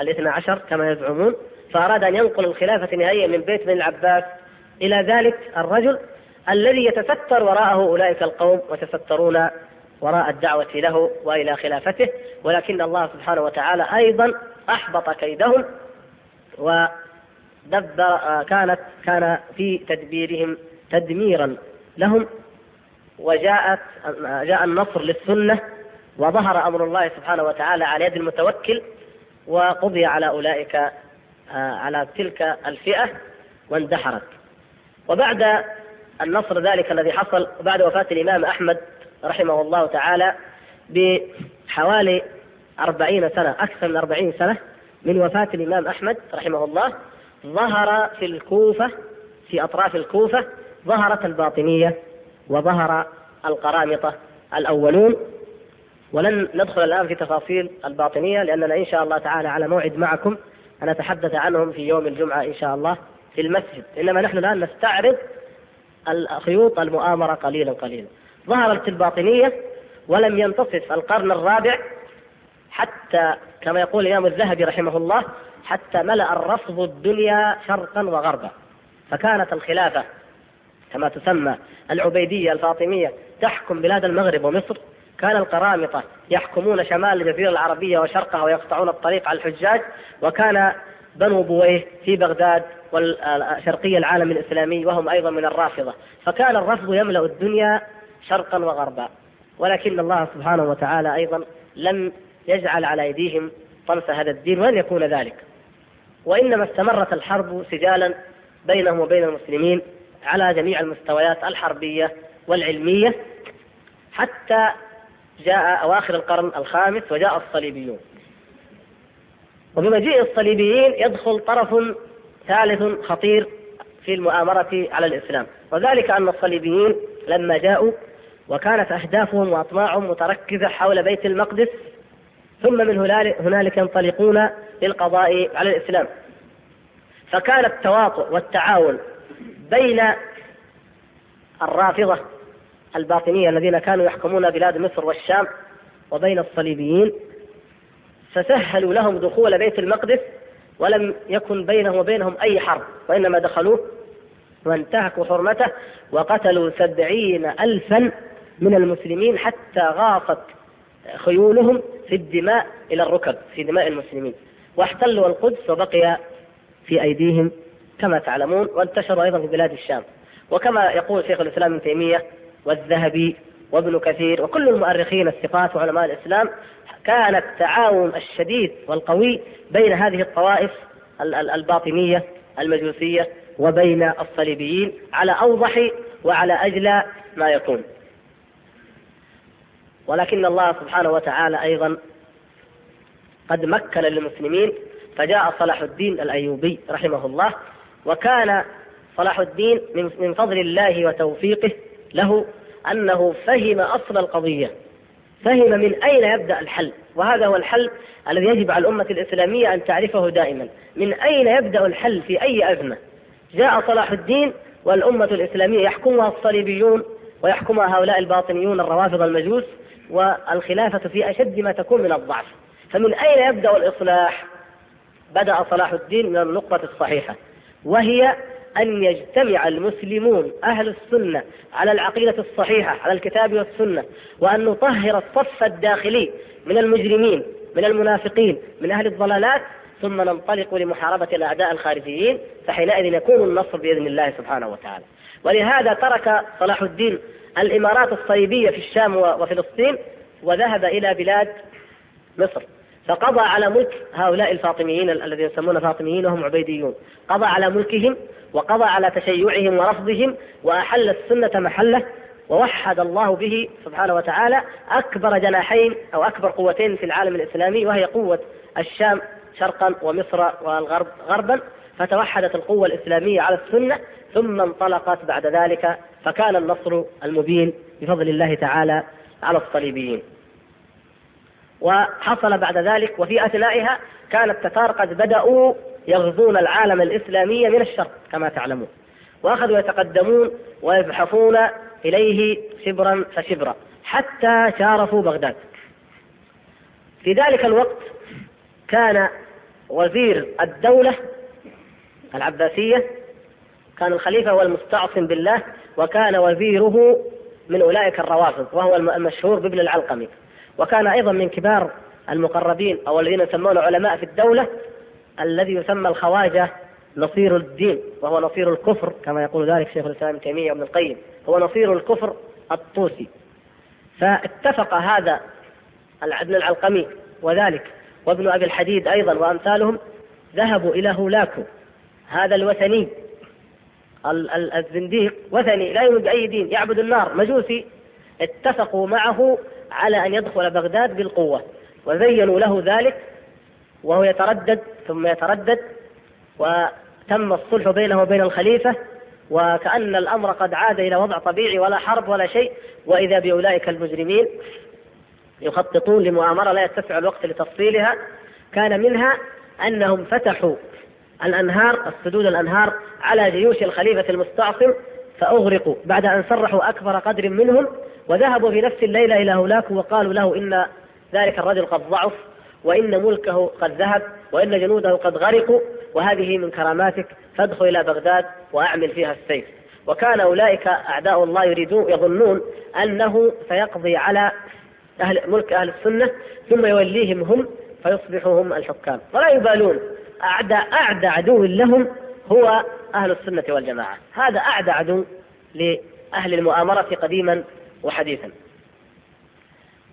الاثنى عشر كما يزعمون فأراد أن ينقل الخلافة نهائيا من بيت بن العباس إلى ذلك الرجل الذي يتستر وراءه أولئك القوم ويتسترون وراء الدعوة له وإلى خلافته ولكن الله سبحانه وتعالى أيضا أحبط كيدهم ودبر كانت كان في تدبيرهم تدميرا لهم وجاءت جاء النصر للسنة وظهر أمر الله سبحانه وتعالى على يد المتوكل وقضي على أولئك آه، على تلك الفئة واندحرت. وبعد النصر ذلك الذي حصل بعد وفاة الإمام أحمد رحمه الله تعالى بحوالي أربعين سنة أكثر من أربعين سنة من وفاة الإمام أحمد رحمه الله ظهر في الكوفة في أطراف الكوفة ظهرت الباطنية وظهر القرامطة الأولون. ولن ندخل الآن في تفاصيل الباطنية لأننا إن شاء الله تعالى على موعد معكم. أن نتحدث عنهم في يوم الجمعة إن شاء الله في المسجد. إنما نحن الآن نستعرض الخيوط المؤامرة قليلا قليلا. ظهرت الباطنية ولم ينتصف القرن الرابع حتى كما يقول الإمام الذهبي رحمه الله حتى ملأ الرفض الدنيا شرقا وغربا. فكانت الخلافة كما تسمى العبيدية الفاطمية تحكم بلاد المغرب ومصر. كان القرامطة يحكمون شمال الجزيرة العربية وشرقها ويقطعون الطريق على الحجاج. وكان بنو بويه في بغداد وشرقي العالم الإسلامي وهم أيضا من الرافضة. فكان الرفض يملأ الدنيا شرقا وغربا. ولكن الله سبحانه وتعالى أيضا لم يجعل على أيديهم طمس هذا الدين ولن يكون ذلك. وإنما استمرت الحرب سجالا بينهم وبين المسلمين. على جميع المستويات الحربية والعلمية حتى جاء أواخر القرن الخامس وجاء الصليبيون. وبمجيء الصليبيين يدخل طرف ثالث خطير في المؤامرة على الإسلام. وذلك أن الصليبيين لما جاءوا وكانت أهدافهم وأطماعهم متركزة حول بيت المقدس ثم من هنالك ينطلقون للقضاء على الإسلام. فكان التواطؤ والتعاون بين الرافضة الباطنية الذين كانوا يحكمون بلاد مصر والشام وبين الصليبيين فسهلوا لهم دخول بيت المقدس ولم يكن بينهم وبينهم أي حرب وإنما دخلوه وانتهكوا حرمته وقتلوا سبعين ألفا من المسلمين حتى غاصت خيولهم في الدماء إلى الركب في دماء المسلمين واحتلوا القدس وبقي في أيديهم كما تعلمون وانتشروا أيضا في بلاد الشام. وكما يقول شيخ الإسلام ابن تيمية والذهبي وابن كثير وكل المؤرخين الثقات وعلماء الإسلام كان التعاون الشديد والقوي بين هذه الطوائف الباطنية المجوسية وبين الصليبيين على أوضح وعلى أجلى ما يكون. ولكن الله سبحانه وتعالى أيضا قد مكن للمسلمين فجاء صلاح الدين الأيوبي رحمه الله وكان صلاح الدين من فضل الله وتوفيقه له أنه فهم أصل القضية فهم من أين يبدأ الحل؟ وهذا هو الحل الذي يجب على الأمة الإسلامية أن تعرفه دائما. من أين يبدأ الحل في أي أزمة؟ جاء صلاح الدين والأمة الإسلامية يحكمها الصليبيون ويحكمها هؤلاء الباطنيون الروافض المجوس والخلافة في أشد ما تكون من الضعف. فمن أين يبدأ الإصلاح؟ بدأ صلاح الدين من النقطة الصحيحة. وهي أن يجتمع المسلمون أهل السنة على العقيدة الصحيحة على الكتاب والسنة وأن نطهر الصف الداخلي من المجرمين من المنافقين من أهل الضلالات ثم ننطلق لمحاربة الأعداء الخارجيين فحينئذ يكون النصر بإذن الله سبحانه وتعالى. ولهذا ترك صلاح الدين الإمارات الصليبية في الشام وفلسطين وذهب إلى بلاد مصر. فقضى على ملك هؤلاء الفاطميين الذين يسمون فاطميين وهم عبيديون. قضى على ملكهم وقضى على تشيعهم ورفضهم وأحل السنة محله ووحد الله به سبحانه وتعالى أكبر جناحين أو أكبر قوتين في العالم الإسلامي وهي قوة الشام شرقا ومصر والغرب غربا. فتوحدت القوة الإسلامية على السنة ثم انطلقت بعد ذلك فكان النصر المبين بفضل الله تعالى على الصليبيين. وحصل بعد ذلك وفي أثنائها كان التتار قد بدأوا يغزون العالم الإسلامي من الشرق كما تعلمون. وأخذوا يتقدمون ويزحفون إليه شبرا فشبرا حتى شارفوا بغداد. في ذلك الوقت كان وزير الدولة العباسية كان الخليفة هو المستعصم بالله وكان وزيره من أولئك الروافض وهو المشهور بابن العلقمي. وكان أيضا من كبار المقربين أو الذين يسمون علماء في الدولة الذي يسمى الخواجة نصير الدين وهو نصير الكفر كما يقول ذلك شيخ الإسلام ابن تيمية وابن القيم هو نصير الكفر الطوسي. فاتفق هذا ابن العلقمي وذلك وابن أبي الحديد أيضا وأمثالهم ذهبوا إلى هولاكو هذا الوثني الزنديق وثني لا يؤمن بأي دين يعبد النار مجوسي اتفقوا معه على أن يدخل بغداد بالقوة. وزينوا له ذلك وهو يتردد ثم يتردد وتم الصلح بينه وبين الخليفة وكأن الأمر قد عاد إلى وضع طبيعي ولا حرب ولا شيء. وإذا بأولئك المجرمين يخططون لمؤامرة لا يتسع الوقت لتفصيلها. كان منها أنهم فتحوا الأنهار السدود الأنهار على جيوش الخليفة المستعصم فأغرقوا بعد أن صرحوا أكبر قدر منهم. وذهبوا في نفس الليلة إلى هناك وقالوا له إن ذلك الرجل قد ضعف وإن ملكه قد ذهب وإن جنوده قد غرقوا وهذه من كراماتك فادخل إلى بغداد وأعمل فيها السيف. وكان أولئك أعداء الله يريدون يظنون أنه سيقضي على أهل ملك أهل السنة ثم يوليهم هم فيصبحوا هم الحكام. ولا يبالون. أعدى أعدى عدو لهم هو أهل السنة والجماعة. هذا أعدى عدو لأهل المؤامرة قديما وحديثا.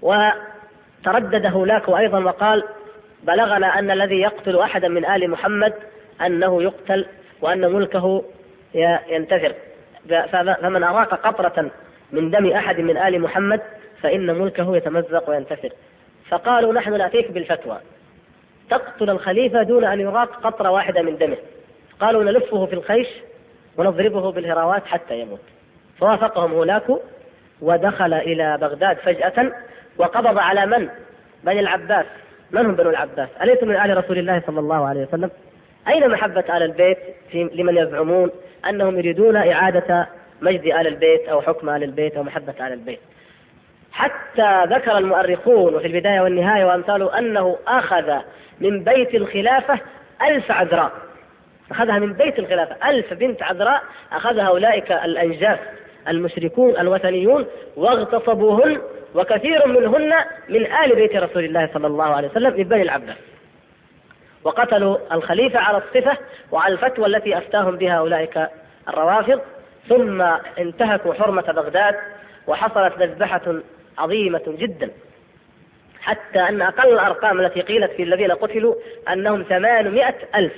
وتردد هولاك أيضا وقال بلغنا أن الذي يقتل أحدا من آل محمد أنه يقتل وأن ملكه ينتثر. فمن أراق قطرة من دم أحد من آل محمد فإن ملكه يتمزق وينتثر. فقالوا نحن نأتيك بالفتوى. تقتل الخليفة دون أن يراق قطرة واحدة من دمه. قالوا نلفه في الخيش ونضربه بالهراوات حتى يموت. فوافقهم هولاكو ودخل إلى بغداد فجأة وقبض على من؟ بني العباس من هم بنو العباس؟ أليسوا من آل رسول الله صلى الله عليه وسلم؟ أين محبة آل البيت في لمن يزعمون أنهم يريدون إعادة مجد آل البيت أو حكم آل البيت أو محبة آل البيت حتى ذكر المؤرخون وفي البداية والنهاية وأمثاله أنه أخذ من بيت الخلافة ألف عذراء أخذها من بيت الخلافة ألف بنت عذراء أخذها أولئك الأنجاس المشركون الوثنيون واغتصبوهن وكثير منهن من آل بيت رسول الله صلى الله عليه وسلم من بني العباس. وقتلوا الخليفة على الصفة وعلى الفتوى التي أفتاهم بها أولئك الروافض. ثم انتهكوا حرمة بغداد وحصلت مذبحة عظيمة جدا. حتى أن أقل الأرقام التي قيلت في الذين قتلوا أنهم ثمانمائة ألف.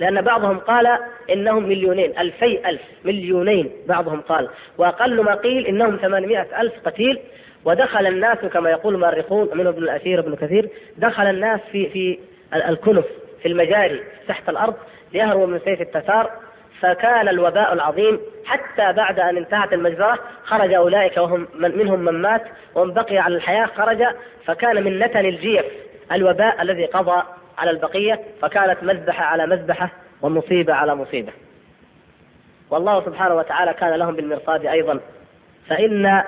لأن بعضهم قال إنهم مليونين ألفي ألف مليونين بعضهم قال. وأقل ما قيل إنهم ثمانمائة ألف قتيل. ودخل الناس كما يقول المؤرخون منهم ابن الأثير ابن كثير دخل الناس في في الكنف في المجاري تحت الأرض ليهربوا من سيف التتار. فكان الوباء العظيم حتى بعد أن انتهت المجزرة خرج أولئك وهم من منهم من مات ومن بقي على الحياة خرج. فكان من نتن الجيف الوباء الذي قضى على البقية فكانت مذبحة على مذبحة ومصيبة على مصيبة. والله سبحانه وتعالى كان لهم بالمرصاد أيضا. فإن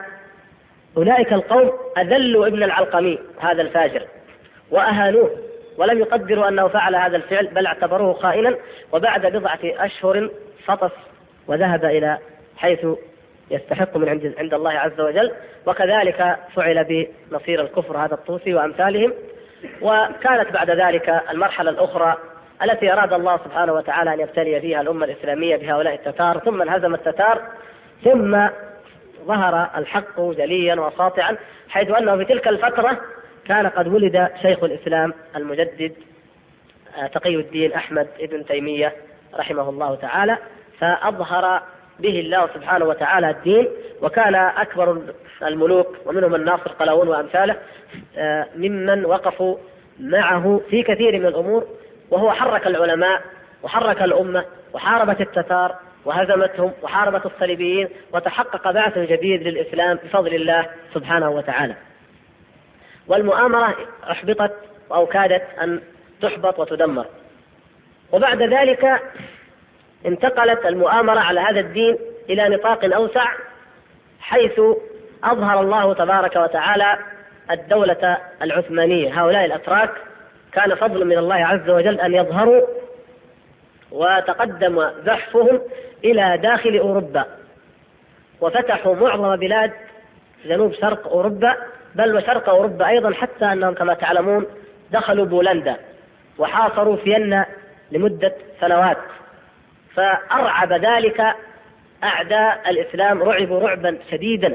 أولئك القوم أذلوا ابن العلقمي هذا الفاجر وأهانوه ولم يقدروا أنه فعل هذا الفعل بل اعتبروه خائنا. وبعد بضعة أشهر فطس وذهب إلى حيث يستحق من عند عند الله عز وجل. وكذلك فعل بنصير الكفر هذا الطوسي وأمثالهم. وكانت بعد ذلك المرحلة الأخرى التي أراد الله سبحانه وتعالى أن يبتلي فيها الأمة الإسلامية بهؤلاء التتار ثم انهزم التتار ثم ظهر الحق جليا وساطعا حيث أنه في تلك الفترة كان قد ولد شيخ الإسلام المجدد آه، تقي الدين أحمد ابن تيمية رحمه الله تعالى فأظهر به الله سبحانه وتعالى الدين وكان أكبر الملوك ومنهم الناصر قلاوون وأمثاله آه، ممن وقفوا معه في كثير من الأمور وهو حرك العلماء وحرك الأمة وحاربت التتار وهزمتهم وحاربت الصليبيين وتحقق بعث جديد للإسلام بفضل الله سبحانه وتعالى. والمؤامرة أحبطت أو كادت أن تحبط وتدمر. وبعد ذلك انتقلت المؤامرة على هذا الدين إلى نطاق أوسع حيث أظهر الله تبارك وتعالى الدولة العثمانية. هؤلاء الأتراك كان فضل من الله عز وجل أن يظهروا وتقدم زحفهم إلى داخل أوروبا وفتحوا معظم بلاد جنوب شرق أوروبا بل وشرق أوروبا أيضا حتى أنهم كما تعلمون دخلوا بولندا وحاصروا فيينا لمدة سنوات. فأرعب ذلك أعداء الإسلام رعبوا رعبا شديدا.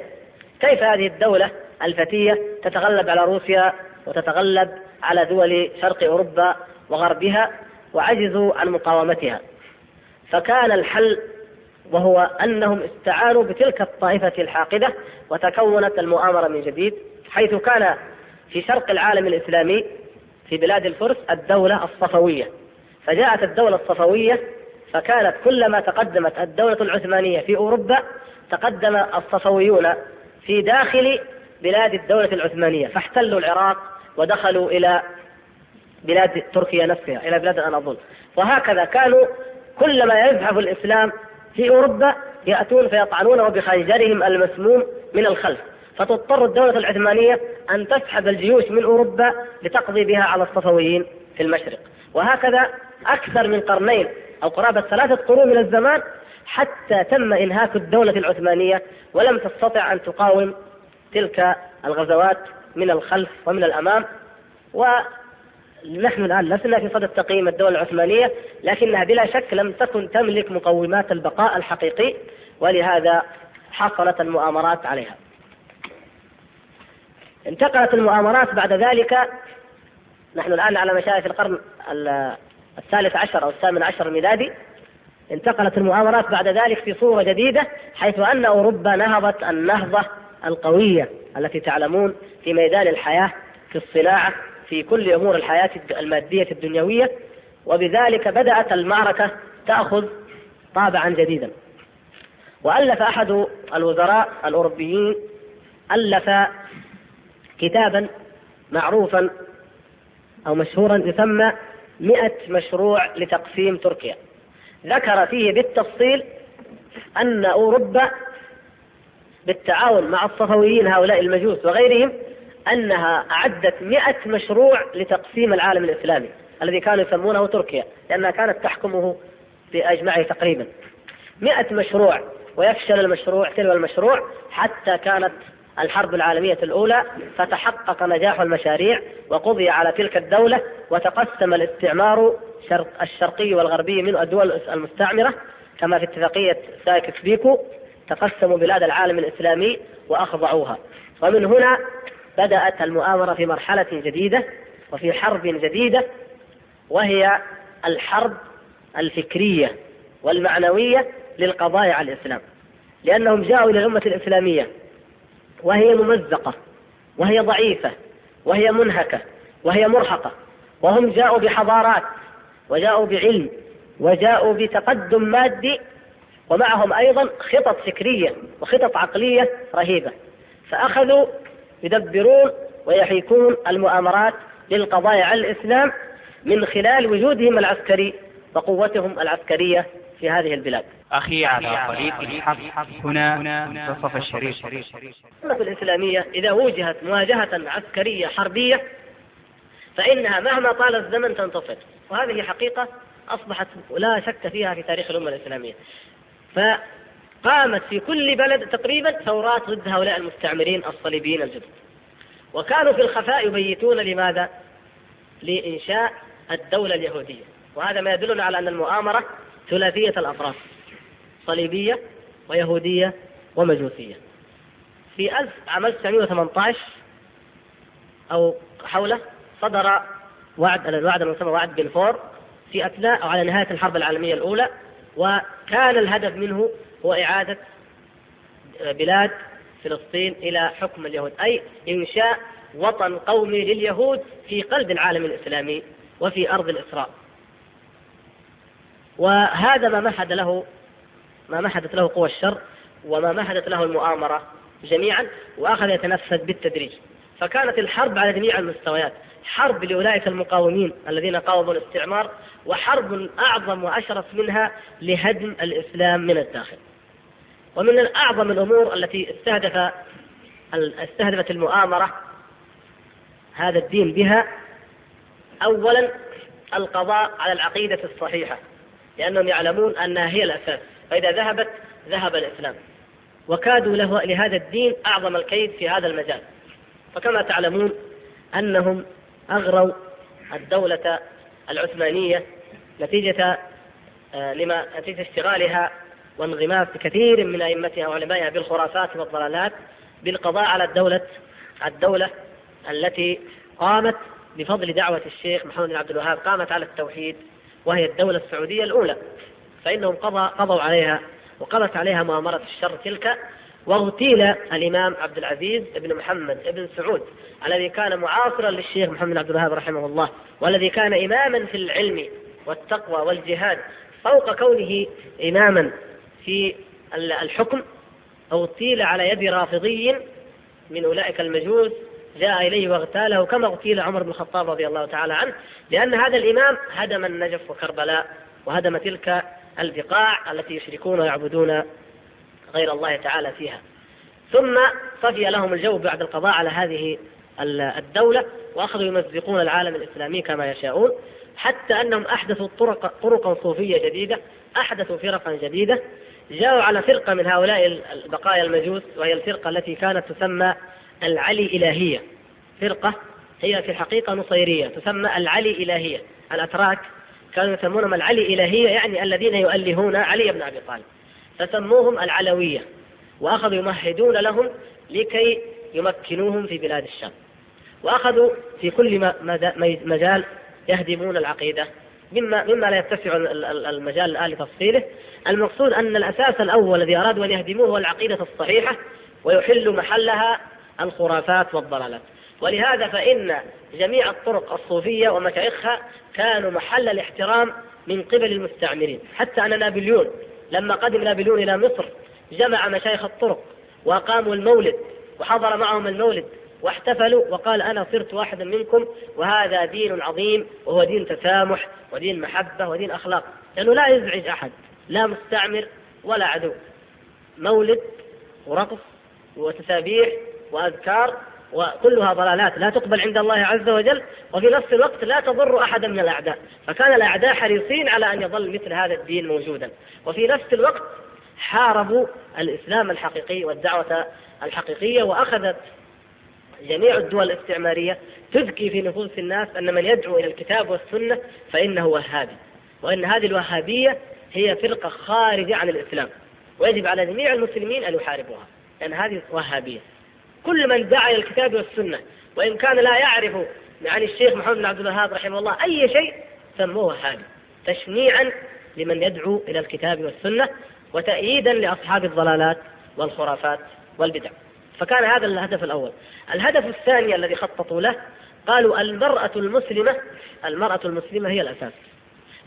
كيف هذه الدولة الفتية تتغلب على روسيا وتتغلب على دول شرق أوروبا وغربها وعجزوا عن مقاومتها؟ فكان الحل وهو أنهم استعانوا بتلك الطائفة الحاقدة وتكونت المؤامرة من جديد حيث كان في شرق العالم الإسلامي في بلاد الفرس الدولة الصفوية. فجاءت الدولة الصفوية فكانت كلما تقدمت الدولة العثمانية في أوروبا تقدم الصفويون في داخل بلاد الدولة العثمانية فاحتلوا العراق ودخلوا إلى بلاد تركيا نفسها إلى بلاد الأناضول وهكذا كانوا كلما يزحف الإسلام في أوروبا يأتون فيطعنونه بخنجرهم المسموم من الخلف. فتضطر الدولة العثمانية أن تسحب الجيوش من أوروبا لتقضي بها على الصفويين في المشرق. وهكذا أكثر من قرنين أو قرابة ثلاثة قرون من الزمان حتى تم إنهاك الدولة العثمانية ولم تستطع أن تقاوم تلك الغزوات من الخلف ومن الأمام. ونحن الآن لسنا في صدد تقييم الدولة العثمانية لكنها بلا شك لم تكن تملك مقومات البقاء الحقيقي ولهذا حصلت المؤامرات عليها. انتقلت المؤامرات بعد ذلك. نحن الآن على مشارف القرن الثالث عشر أو الثامن عشر الميلادي انتقلت المؤامرات بعد ذلك في صورة جديدة حيث أن أوروبا نهضت النهضة القوية التي تعلمون في ميدان الحياة في الصناعة في كل أمور الحياة المادية الدنيوية وبذلك بدأت المعركة تأخذ طابعا جديدا. وألف أحد الوزراء الأوروبيين ألف كتابا معروفا أو مشهورا يسمى مئة مشروع لتقسيم تركيا. ذكر فيه بالتفصيل أن أوروبا بالتعاون مع الصفويين هؤلاء المجوس وغيرهم أنها أعدت مئة مشروع لتقسيم العالم الإسلامي الذي كانوا يسمونه تركيا لأنها كانت تحكمه بأجمعه تقريبا. مئة مشروع ويفشل المشروع تلو المشروع حتى كانت الحرب العالمية الأولى فتحقق نجاح المشاريع وقضي على تلك الدولة وتقسم الاستعمار الشرقي والغربي من الدول المستعمرة كما في اتفاقية سايكس بيكو تقسموا بلاد العالم الإسلامي وأخضعوها. ومن هنا بدأت المؤامرة في مرحلة جديدة وفي حرب جديدة وهي الحرب الفكرية والمعنوية للقضاء على الإسلام. لأنهم جاءوا إلى الأمة الإسلامية وهي ممزقة وهي ضعيفة وهي منهكة وهي مرهقة. وهم جاءوا بحضارات وجاءوا بعلم وجاءوا بتقدم مادي ومعهم أيضا خطط فكرية وخطط عقلية رهيبة. فأخذوا يدبرون ويحيكون المؤامرات للقضاء على الإسلام من خلال وجودهم العسكري وقوتهم العسكرية في هذه البلاد. أخي على طريق الحق هنا منتصف الشريف الأمة الإسلامية إذا واجهت مواجهة عسكرية حربية فإنها مهما طال الزمن تنتصر. وهذه حقيقة أصبحت لا شك فيها في تاريخ الأمة الإسلامية. فقامت في كل بلد تقريبا ثورات ضد هؤلاء المستعمرين الصليبيين الجدد. وكانوا في الخفاء يبيتون لماذا؟ لإنشاء الدولة اليهودية. وهذا ما يدلنا على أن المؤامرة ثلاثية الأطراف صليبية ويهودية ومجوسية. في 1000 عام 1918 أو حوله صدر وعد الوعد المسمى وعد بلفور في أثناء أو على نهاية الحرب العالمية الأولى وكان الهدف منه هو إعادة بلاد فلسطين إلى حكم اليهود أي إنشاء وطن قومي لليهود في قلب العالم الإسلامي وفي أرض الإسراء. وهذا ما مهد له ما مهدت له قوى الشر وما مهدت له المؤامرة جميعا وأخذ يتنفذ بالتدريج. فكانت الحرب على جميع المستويات. حرب لأولئك المقاومين الذين قاوموا الاستعمار وحرب أعظم وأشرف منها لهدم الإسلام من الداخل. ومن أعظم الأمور التي استهدف استهدفت المؤامرة هذا الدين بها أولا القضاء على العقيدة الصحيحة لأنهم يعلمون أنها هي الأساس. فإذا ذهبت ذهب الإسلام. وكادوا له لهذا الدين أعظم الكيد في هذا المجال. فكما تعلمون أنهم أغروا الدولة العثمانية نتيجة آه، لما نتيجة اشتغالها وانغماس كثير من أئمتها وعلمائها بالخرافات والضلالات بالقضاء على الدولة الدولة التي قامت بفضل دعوة الشيخ محمد بن عبد الوهاب قامت على التوحيد وهي الدولة السعودية الأولى. فإنهم قضى قضوا عليها وقضت عليها مؤامرة الشر تلك واغتيل الإمام عبد العزيز بن محمد بن سعود الذي كان معاصرا للشيخ محمد عبد الوهاب رحمه الله والذي كان إماما في العلم والتقوى والجهاد فوق كونه إماما في الحكم اغتيل على يد رافضي من أولئك المجوس جاء إليه واغتاله كما اغتيل عمر بن الخطاب رضي الله تعالى عنه لأن هذا الإمام هدم النجف وكربلاء وهدم تلك البقاع التي يشركون ويعبدون غير الله تعالى فيها. ثم صفي لهم الجو بعد القضاء على هذه الدولة وأخذوا يمزقون العالم الإسلامي كما يشاءون حتى أنهم أحدثوا طرق طرقا صوفية جديدة أحدثوا فرقا جديدة جاءوا على فرقة من هؤلاء بقايا المجوس وهي الفرقة التي كانت تسمى العلي إلهية. فرقة هي في الحقيقة نصيرية تسمى العلي إلهية. الأتراك كانوا يسمونهم العلي إلهية يعني الذين يؤلهون علي بن أبي طالب. فسموهم العلوية وأخذوا يمهدون لهم لكي يمكنوهم في بلاد الشام. وأخذوا في كل مجال يهدمون العقيدة. مما مما لا يتسع المجال الآن لتفصيله. المقصود أن الأساس الأول الذي أرادوا أن يهدموه هو العقيدة الصحيحة ويحلوا محلها الخرافات والضلالات. ولهذا فإن جميع الطرق الصوفية ومشايخها كانوا محل الاحترام من قبل المستعمرين. حتى أن نابليون لما قدم نابليون إلى مصر جمع مشايخ الطرق وأقاموا المولد وحضر معهم المولد واحتفلوا وقال أنا صرت واحدا منكم وهذا دين عظيم وهو دين تسامح ودين محبة ودين أخلاق. لأنه لا يزعج أحد لا مستعمر ولا عدو. مولد ورقص وتسابيح وأذكار وكلها ضلالات لا تقبل عند الله عز وجل وفي نفس الوقت لا تضر أحدا من الأعداء. فكان الأعداء حريصين على أن يظل مثل هذا الدين موجودا. وفي نفس الوقت حاربوا الإسلام الحقيقي والدعوة الحقيقية وأخذت جميع الدول الاستعمارية تذكي في نفوس الناس أن من يدعو إلى الكتاب والسنة فإنه وهابي. وأن هذه الوهابية هي فرقة خارجة عن الإسلام. ويجب على جميع المسلمين أن يحاربوها لأن هذه وهابية. كل من دعا إلى الكتاب والسنة وإن كان لا يعرف عن الشيخ محمد بن عبد الوهاب رحمه الله أي شيء سموه وهابي تشنيعا لمن يدعو إلى الكتاب والسنة وتأييدا لأصحاب الضلالات والخرافات والبدع. فكان هذا الهدف الأول. الهدف الثاني الذي خططوا له قالوا المرأة المسلمة المرأة المسلمة هي الأساس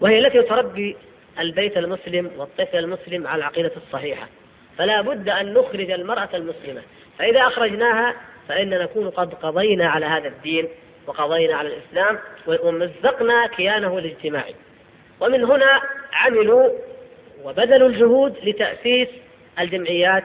وهي التي تربي البيت المسلم والطفل المسلم على العقيدة الصحيحة. فلا بد أن نخرج المرأة المسلمة فإذا أخرجناها فإن نكون قد قضينا على هذا الدين وقضينا على الإسلام ومزقنا كيانه الاجتماعي ومن هنا عملوا وبذلوا الجهود لتأسيس الجمعيات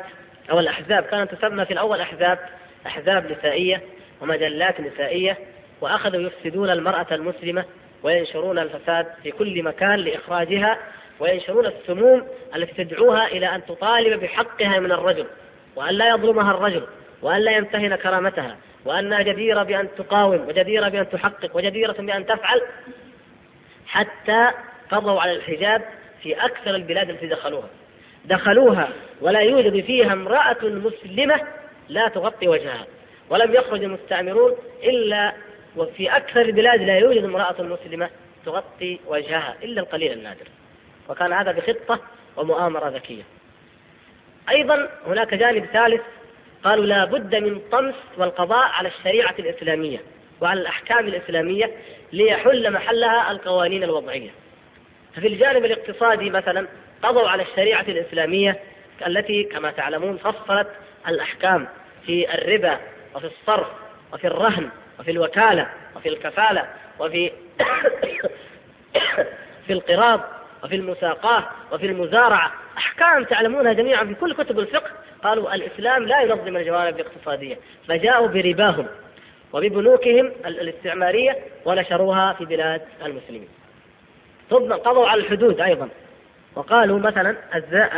أو الأحزاب. كانت تسمى في الأول أحزاب أحزاب نسائية ومجلات نسائية وأخذوا يفسدون المرأة المسلمة وينشرون الفساد في كل مكان لإخراجها وينشرون السموم التي تدعوها إلى أن تطالب بحقها من الرجل. وأن لا يظلمها الرجل وأن لا يمتهن كرامتها وأنها جديرة بأن تقاوم وجديرة بأن تحقق وجديرة بأن تفعل حتى قضوا على الحجاب في أكثر البلاد التي دخلوها. دخلوها ولا يوجد فيها امرأة مسلمة لا تغطي وجهها ولم يخرج المستعمرون إلا وفي أكثر البلاد لا يوجد امرأة مسلمة تغطي وجهها إلا القليل النادر. وكان هذا بخطة ومؤامرة ذكية. أيضا هناك جانب ثالث قالوا لا بد من طمس والقضاء على الشريعة الإسلامية وعلى الأحكام الإسلامية ليحل محلها القوانين الوضعية. ففي الجانب الاقتصادي مثلا قضوا على الشريعة الإسلامية التي كما تعلمون فصلت الأحكام في الربا وفي الصرف وفي الرهن وفي الوكالة وفي الكفالة وفي <coughs> في القراض وفي المساقاة وفي المزارعة. أحكام تعلمونها جميعا في كل كتب الفقه. قالوا الإسلام لا ينظم الجوانب الاقتصادية فجاءوا برباهم وببنوكهم الاستعمارية ونشروها في بلاد المسلمين. ثم قضوا على الحدود أيضا. وقالوا مثلا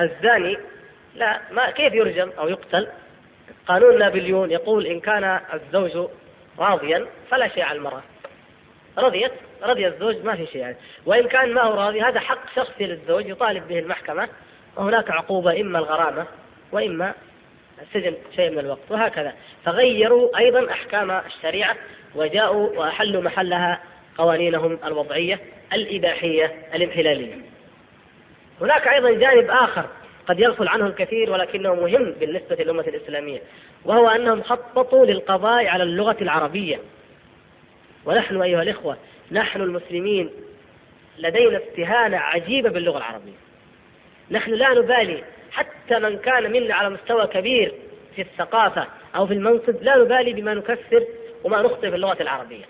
الزاني لا ما كيف يرجم أو يقتل؟ قانون نابليون يقول إن كان الزوج راضيا فلا شيء على المرأة. رضيت؟ رضي الزوج ما في شيء يعني. وإن كان ما هو راضي هذا حق شخصي للزوج يطالب به المحكمة. وهناك عقوبة إما الغرامة وإما السجن شيء من الوقت وهكذا. فغيروا أيضا أحكام الشريعة وجاءوا وأحلوا محلها قوانينهم الوضعية الإباحية الانحلالية. هناك أيضا جانب آخر قد يغفل عنه الكثير ولكنه مهم بالنسبة للأمة الإسلامية وهو أنهم خططوا للقضاء على اللغة العربية. ونحن أيها الإخوة نحن المسلمين لدينا استهانة عجيبة باللغة العربية. نحن لا نبالي حتى من كان منا على مستوى كبير في الثقافة أو في المنصب لا نبالي بما نكسر وما نخطئ في اللغة العربية.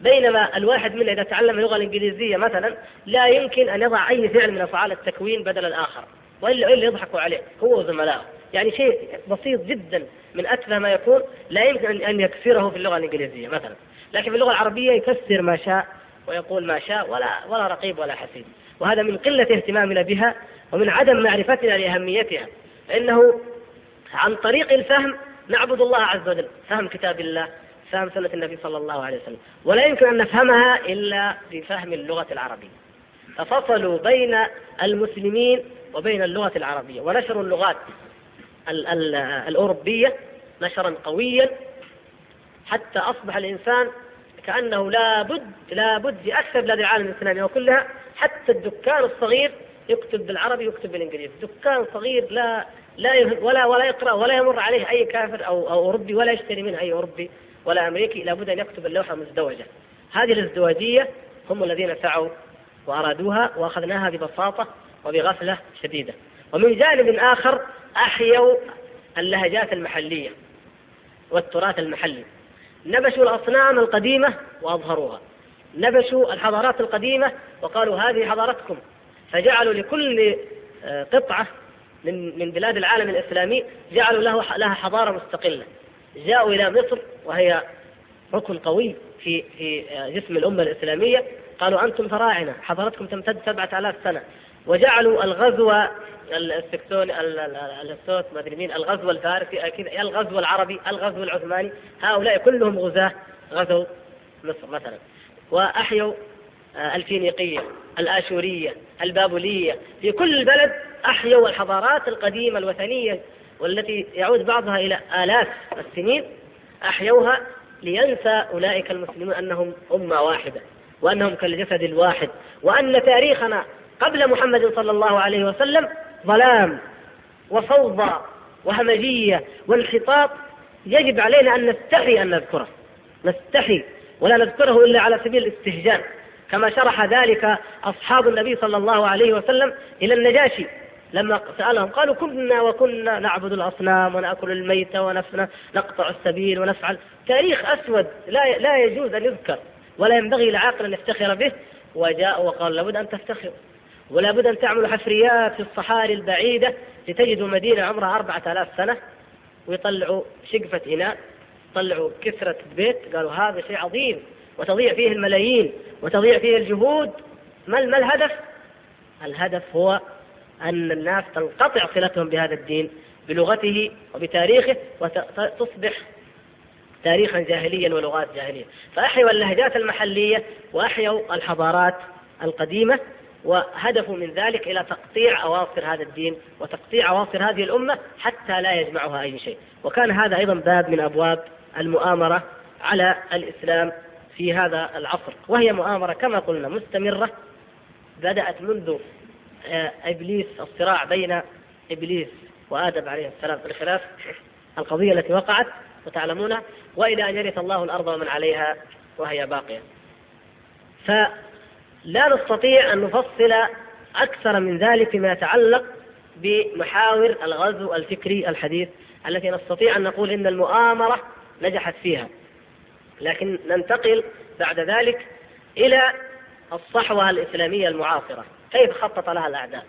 بينما الواحد منا إذا تعلم اللغة الإنجليزية مثلا لا يمكن أن يضع أي فعل من أفعال التكوين بدل الآخر. وإلا إلا يضحكوا عليه هو وزملائه. يعني شيء بسيط جدا من أتفه ما يكون لا يمكن أن يكسره في اللغة الإنجليزية مثلا. لكن في اللغة العربية يكسر ما شاء ويقول ما شاء ولا ولا رقيب ولا حسيب. وهذا من قلة اهتمامنا بها ومن عدم معرفتنا لأهميتها. فإنه عن طريق الفهم نعبد الله عز وجل. فهم كتاب الله فهم سنة النبي صلى الله عليه وسلم. ولا يمكن أن نفهمها إلا بفهم اللغة العربية. ففصلوا بين المسلمين وبين اللغة العربية. ونشروا اللغات ال ال الأوروبية نشرا قويا حتى أصبح الإنسان كأنه لابد لابد في أكثر بلاد العالم الإسلامي وكلها حتى الدكان الصغير يكتب بالعربي يكتب بالإنجليزي. دكان صغير لا لا ولا ولا يقرأ ولا يمر عليه أي كافر أو أو أوروبي ولا يشتري منه أي أوروبي ولا أمريكي. لابد أن يكتب اللوحة مزدوجة. هذه الازدواجية هم الذين سعوا وأرادوها وأخذناها ببساطة وبغفلة شديدة. ومن جانب آخر أحيوا اللهجات المحلية والتراث المحلي. نبشوا الأصنام القديمة وأظهروها. نبشوا الحضارات القديمة وقالوا هذه حضارتكم. فجعلوا لكل آه، قطعة من من بلاد العالم الإسلامي جعلوا له لها حضارة مستقلة. جاءوا إلى مصر وهي ركن قوي في في آه، جسم الأمة الإسلامية. قالوا أنتم فراعنة حضارتكم تمتد سبعة آلاف سنة. وجعلوا الغزو السكتون السوت ما أدري مين الغزو الفارسي كذا الغزو العربي الغزو العثماني هؤلاء كلهم غزاة غزوا مصر مثلا. وأحيوا آه، الفينيقية الآشورية البابلية في كل بلد أحيوا الحضارات القديمة الوثنية والتي يعود بعضها إلى آلاف السنين أحيوها لينسى أولئك المسلمون أنهم أمة واحدة وأنهم كالجسد الواحد وأن تاريخنا قبل محمد صلى الله عليه وسلم ظلام وفوضى وهمجية وانحطاط يجب علينا أن نستحي أن نذكره. نستحي ولا نذكره إلا على سبيل الاستهجان. كما شرح ذلك أصحاب النبي صلى الله عليه وسلم إلى النجاشي. لما سألهم قالوا كنا وكنا نعبد الأصنام ونأكل الميت ونفنا نقطع السبيل ونفعل. تاريخ أسود لا لا يجوز أن يذكر. ولا ينبغي لعاقل أن يفتخر به. وجاء وقال لابد أن تفتخر. ولا بد أن تعملوا حفريات في الصحاري البعيدة لتجدوا مدينة عمرها أربعة آلاف سنة ويطلعوا شقفة إناء طلعوا كسرة بيت قالوا هذا شيء عظيم وتضيع فيه الملايين وتضيع فيه الجهود ما ما الهدف؟ الهدف هو أن الناس تنقطع صلتهم بهذا الدين بلغته وبتاريخه وتصبح تاريخا جاهليا ولغات جاهلية فأحيوا اللهجات المحلية وأحيوا الحضارات القديمة وهدفوا من ذلك إلى تقطيع أواصر هذا الدين وتقطيع أواصر هذه الأمة حتى لا يجمعها أي شيء. وكان هذا أيضا باب من أبواب المؤامرة على الإسلام في هذا العصر. وهي مؤامرة كما قلنا مستمرة بدأت منذ آه، إبليس الصراع بين إبليس وآدم عليه السلام الخلاف القضية التي وقعت وتعلمونها وإلى أن يرث الله الأرض ومن عليها وهي باقية. ف لا نستطيع أن نفصل أكثر من ذلك فيما يتعلق بمحاور الغزو الفكري الحديث التي نستطيع أن نقول إن المؤامرة نجحت فيها. لكن ننتقل بعد ذلك إلى الصحوة الإسلامية المعاصرة. كيف خطط لها الأعداء؟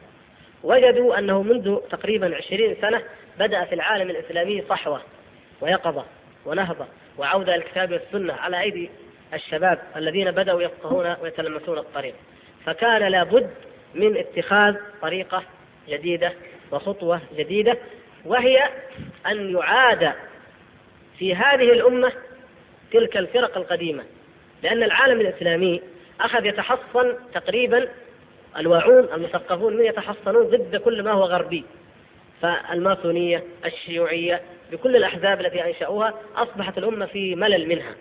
وجدوا أنه منذ تقريبا عشرين سنة بدأ في العالم الإسلامي صحوة ويقظة ونهضة وعودة الكتاب والسنة على أيدي الشباب الذين بدأوا يفقهون ويتلمسون الطريق. فكان لابد من اتخاذ طريقة جديدة وخطوة جديدة وهي أن يعاد في هذه الأمة تلك الفرق القديمة. لأن العالم الإسلامي أخذ يتحصن تقريبا الواعون المثقفون من يتحصنون ضد كل ما هو غربي. فالماسونية الشيوعية بكل الأحزاب التي أنشأوها أصبحت الأمة في ملل منها.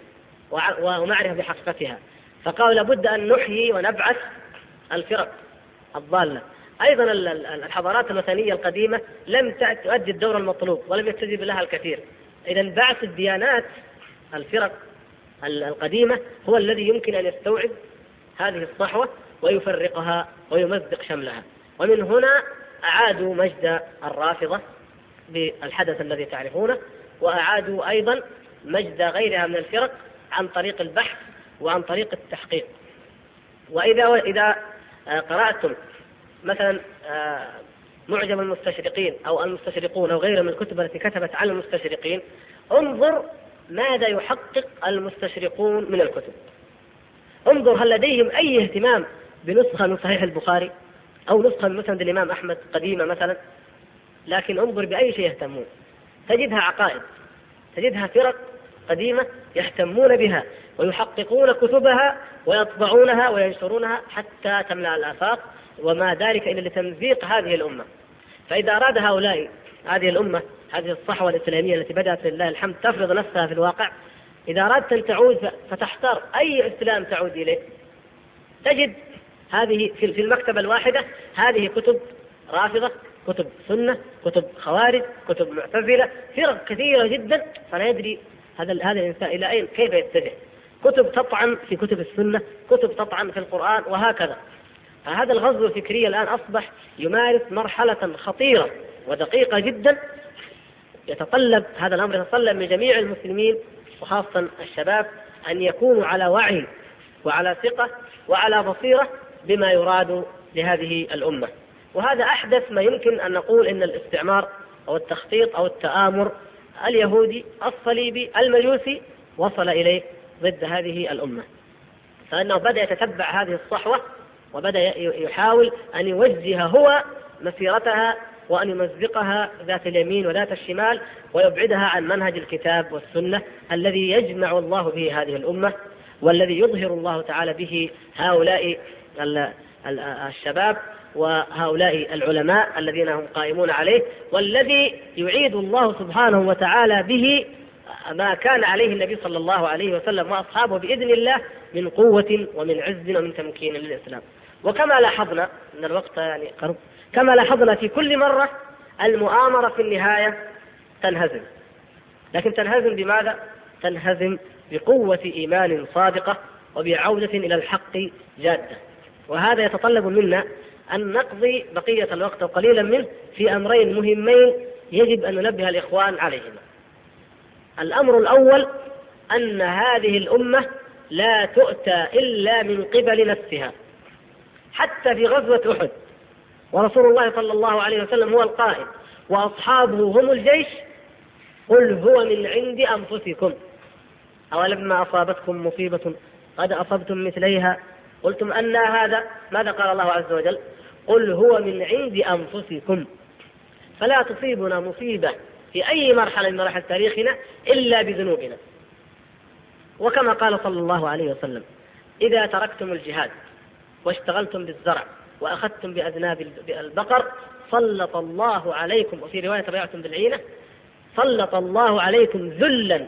ومعرفة بحقيقتها. فقالوا لابد أن نحيي ونبعث الفرق الضالة. أيضا الحضارات الوثنية القديمة لم تؤدي الدور المطلوب ولم يستجب لها الكثير. إذا بعث الديانات الفرق القديمة هو الذي يمكن أن يستوعب هذه الصحوة ويفرقها ويمزق شملها. ومن هنا أعادوا مجد الرافضة بالحدث الذي تعرفونه وأعادوا أيضا مجد غيرها من الفرق عن طريق البحث وعن طريق التحقيق. وإذا إذا قرأتم مثلا آه، معجم المستشرقين أو المستشرقون أو غيرهم من الكتب التي كتبت عن المستشرقين انظر ماذا يحقق المستشرقون من الكتب. انظر هل لديهم أي اهتمام بنسخة من صحيح البخاري أو نسخة من مسند الإمام أحمد قديمة مثلا. لكن انظر بأي شيء يهتمون. تجدها عقائد تجدها فرق قديمة يهتمون بها ويحققون كتبها ويطبعونها وينشرونها حتى تملأ الآفاق وما ذلك إلا لتمزيق هذه الأمة. فإذا أراد هؤلاء هذه الأمة هذه الصحوة الإسلامية التي بدأت لله الحمد تفرض نفسها في الواقع إذا أردت أن تعود فتحتار أي إسلام تعود إليه. تجد هذه في المكتبة الواحدة هذه كتب رافضة كتب سنة كتب خوارج كتب معتزلة فرق كثيرة جدا فلا يدري هذا هذا الإنسان إلى أين؟ كيف يتجه؟ كتب تطعن في كتب السنة كتب تطعن في القرآن وهكذا. فهذا الغزو الفكري الآن أصبح يمارس مرحلة خطيرة ودقيقة جدا يتطلب هذا الأمر يتطلب من جميع المسلمين وخاصة الشباب أن يكونوا على وعي وعلى ثقة وعلى بصيرة بما يراد لهذه الأمة. وهذا أحدث ما يمكن أن نقول إن الاستعمار أو التخطيط أو التآمر اليهودي الصليبي المجوسي وصل إليه ضد هذه الأمة. فأنه بدأ يتتبع هذه الصحوة وبدأ يحاول أن يوجه هو مسيرتها وأن يمزقها ذات اليمين وذات الشمال ويبعدها عن منهج الكتاب والسنة الذي يجمع الله به هذه الأمة والذي يظهر الله تعالى به هؤلاء الشباب وهؤلاء العلماء الذين هم قائمون عليه والذي يعيد الله سبحانه وتعالى به ما كان عليه النبي صلى الله عليه وسلم وأصحابه بإذن الله من قوة ومن عز ومن تمكين للإسلام. وكما لاحظنا إن الوقت يعني قرب كما لاحظنا في كل مرة المؤامرة في النهاية تنهزم. لكن تنهزم بماذا؟ تنهزم بقوة إيمان صادقة وبعودة إلى الحق جادة. وهذا يتطلب منا أن نقضي بقية الوقت قليلا منه في أمرين مهمين يجب أن ننبه الإخوان عليهما. الأمر الأول أن هذه الأمة لا تؤتى إلا من قبل نفسها. حتى في غزوة أحد ورسول الله صلى الله عليه وسلم هو القائد وأصحابه هم الجيش قل هو من عند أنفسكم. أولما أصابتكم مصيبة قد أصبتم مثليها؟ قلتم أن هذا ماذا قال الله عز وجل؟ قل هو من عند أنفسكم. فلا تصيبنا مصيبة في أي مرحلة من مراحل تاريخنا إلا بذنوبنا. وكما قال صلى الله عليه وسلم إذا تركتم الجهاد واشتغلتم بالزرع وأخذتم بأذناب البقر سلط الله عليكم وفي رواية تبعتم بالعينة سلط الله عليكم ذلا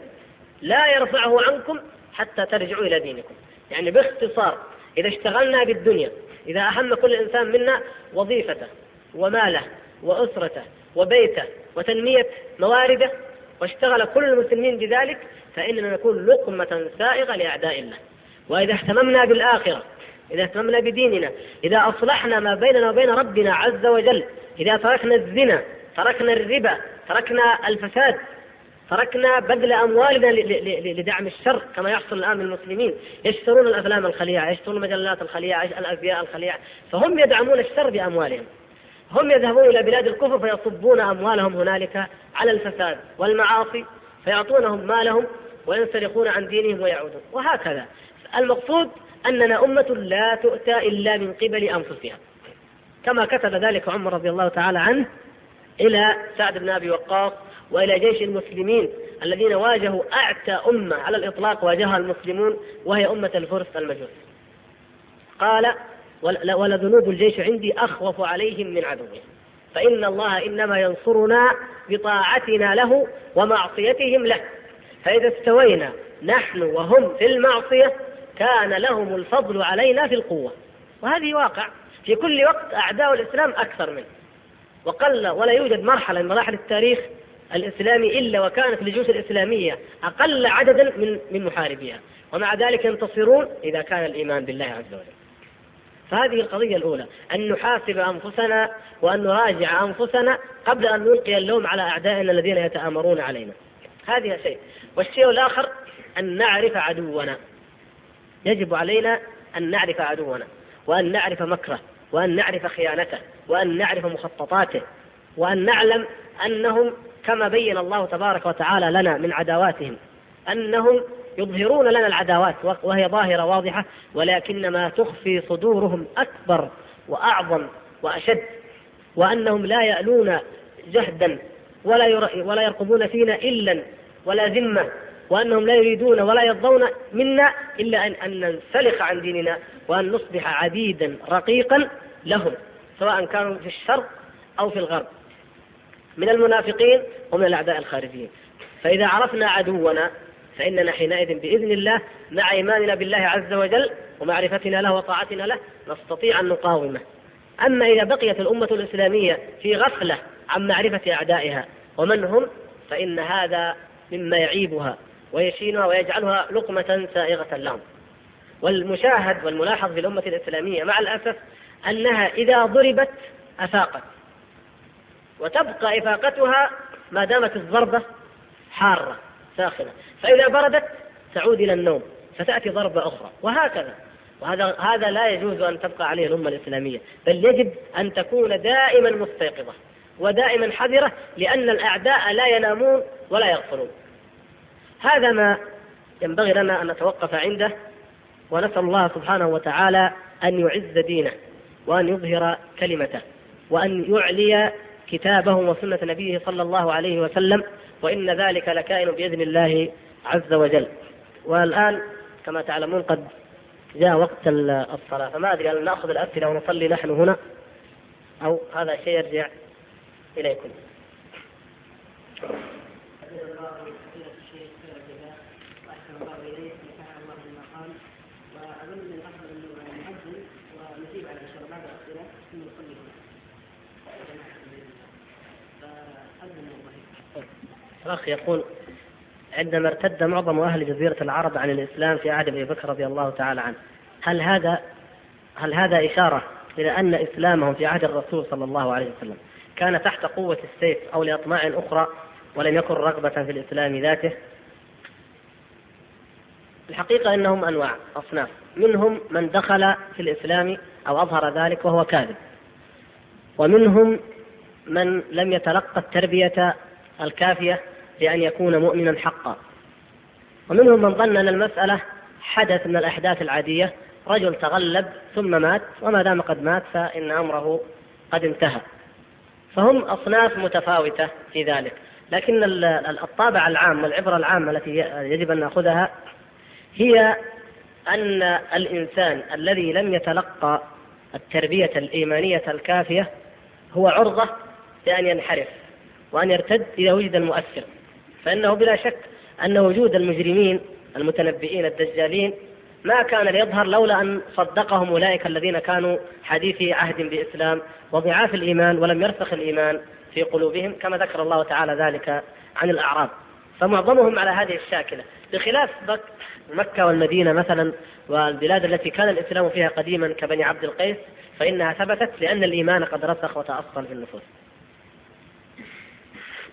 لا يرفعه عنكم حتى ترجعوا إلى دينكم. يعني باختصار إذا اشتغلنا بالدنيا إذا أهم كل إنسان منا وظيفته وماله وأسرته وبيته وتنمية مواردة واشتغل كل المسلمين بذلك فإننا نكون لقمة سائغة لأعداء الله. وإذا اهتممنا بالآخرة إذا اهتممنا بديننا إذا أصلحنا ما بيننا وبين ربنا عز وجل إذا تركنا الزنا تركنا الربا تركنا الفساد تركنا بذل أموالنا لدعم الشر كما يحصل الآن من المسلمين. يشترون الأفلام الخليعة يشترون المجلات الخليعة الأزياء الخليعة. فهم يدعمون الشر بأموالهم. هم يذهبون إلى بلاد الكفر فيصبون أموالهم هنالك على الفساد والمعاصي فيعطونهم مالهم وينسلخون عن دينهم ويعودون. وهكذا. المقصود أننا أمة لا تؤتى إلا من قبل أنفسها. كما كتب ذلك عمر رضي الله تعالى عنه إلى سعد بن أبي وقاص وإلى جيش المسلمين الذين واجهوا أعتى أمة على الإطلاق واجهها المسلمون وهي أمة الفرس المجوس. قال ولذنوب الجيش عندي أخوف عليهم من عدوهم. فإن الله إنما ينصرنا بطاعتنا له ومعصيتهم له. فإذا استوينا نحن وهم في المعصية كان لهم الفضل علينا في القوة. وهذه واقع في كل وقت أعداء الإسلام أكثر منه. وقل ولا يوجد مرحلة من مراحل التاريخ الإسلامي إلا وكانت الجيوش الإسلامية أقل عددا من من محاربيها ومع ذلك ينتصرون إذا كان الإيمان بالله عز وجل. فهذه القضية الأولى أن نحاسب أنفسنا وأن نراجع أنفسنا قبل أن نلقي اللوم على أعدائنا الذين يتآمرون علينا. هذه شيء. والشيء الآخر أن نعرف عدونا. يجب علينا أن نعرف عدونا وأن نعرف مكره وأن نعرف خيانته وأن نعرف مخططاته وأن نعلم أنهم كما بين الله تبارك وتعالى لنا من عداواتهم أنهم يظهرون لنا العداوات وهي ظاهرة واضحة ولكن ما تخفي صدورهم أكبر وأعظم وأشد وأنهم لا يألون جهدا ولا ولا يرقبون فينا إلا ولا ذمة وأنهم لا يريدون ولا يرضون منا إلا أن أن ننسلخ عن ديننا وأن نصبح عبيدا رقيقا لهم سواء كانوا في الشرق أو في الغرب. من المنافقين ومن الأعداء الخارجيين. فإذا عرفنا عدونا فإننا حينئذ بإذن الله مع إيماننا بالله عز وجل ومعرفتنا له وطاعتنا له نستطيع أن نقاومه. أما إذا بقيت الأمة الإسلامية في غفلة عن معرفة أعدائها ومن هم فإن هذا مما يعيبها ويشينها ويجعلها لقمة سائغة لهم. والمشاهد والملاحظ في الأمة الإسلامية مع الأسف أنها إذا ضربت أفاقت. وتبقى إفاقتها ما دامت الضربة حارة ساخنة. فإذا بردت تعود إلى النوم فتأتي ضربة أخرى وهكذا. وهذا هذا لا يجوز أن تبقى عليه الأمة الإسلامية بل يجب أن تكون دائما مستيقظة ودائما حذرة لأن الأعداء لا ينامون ولا يغفلون. هذا ما ينبغي لنا أن نتوقف عنده ونسأل الله سبحانه وتعالى أن يعز دينه وأن يظهر كلمته وأن يعلي كتابه وسنة نبيه صلى الله عليه وسلم وإن ذلك لكائن بإذن الله عز وجل. والآن كما تعلمون قد جاء وقت الصلاة فما أدري هل نأخذ الأسئلة ونصلي نحن هنا أو هذا شيء يرجع إليكم. الأخ يقول عندما ارتد معظم أهل جزيرة العرب عن الإسلام في عهد أبي بكر رضي الله تعالى عنه هل هذا هل هذا إشارة إلى أن إسلامهم في عهد الرسول صلى الله عليه وسلم كان تحت قوة السيف أو لأطماع أخرى ولم يكن رغبة في الإسلام ذاته؟ الحقيقة أنهم أنواع أصناف. منهم من دخل في الإسلام أو أظهر ذلك وهو كاذب. ومنهم من لم يتلقى التربية الكافية لأن يكون مؤمنا حقا. ومنهم من ظن أن المسألة حدث من الأحداث العادية رجل تغلب ثم مات وما دام قد مات فإن أمره قد انتهى. فهم أصناف متفاوتة في ذلك. لكن الطابع العام والعبرة العامة التي يجب أن نأخذها هي أن الإنسان الذي لم يتلقى التربية الإيمانية الكافية هو عرضة لأن ينحرف وأن يرتد إذا وجد المؤثر فإنه بلا شك أن وجود المجرمين المتنبئين الدجالين ما كان ليظهر لولا أن صدقهم أولئك الذين كانوا حديثي عهد بإسلام وضعاف الإيمان ولم يرسخ الإيمان في قلوبهم كما ذكر الله تعالى ذلك عن الأعراب. فمعظمهم على هذه الشاكلة. بخلاف مكة والمدينة مثلا والبلاد التي كان الإسلام فيها قديما كبني عبد القيس فإنها ثبتت لأن الإيمان قد رسخ وتأصل في النفوس.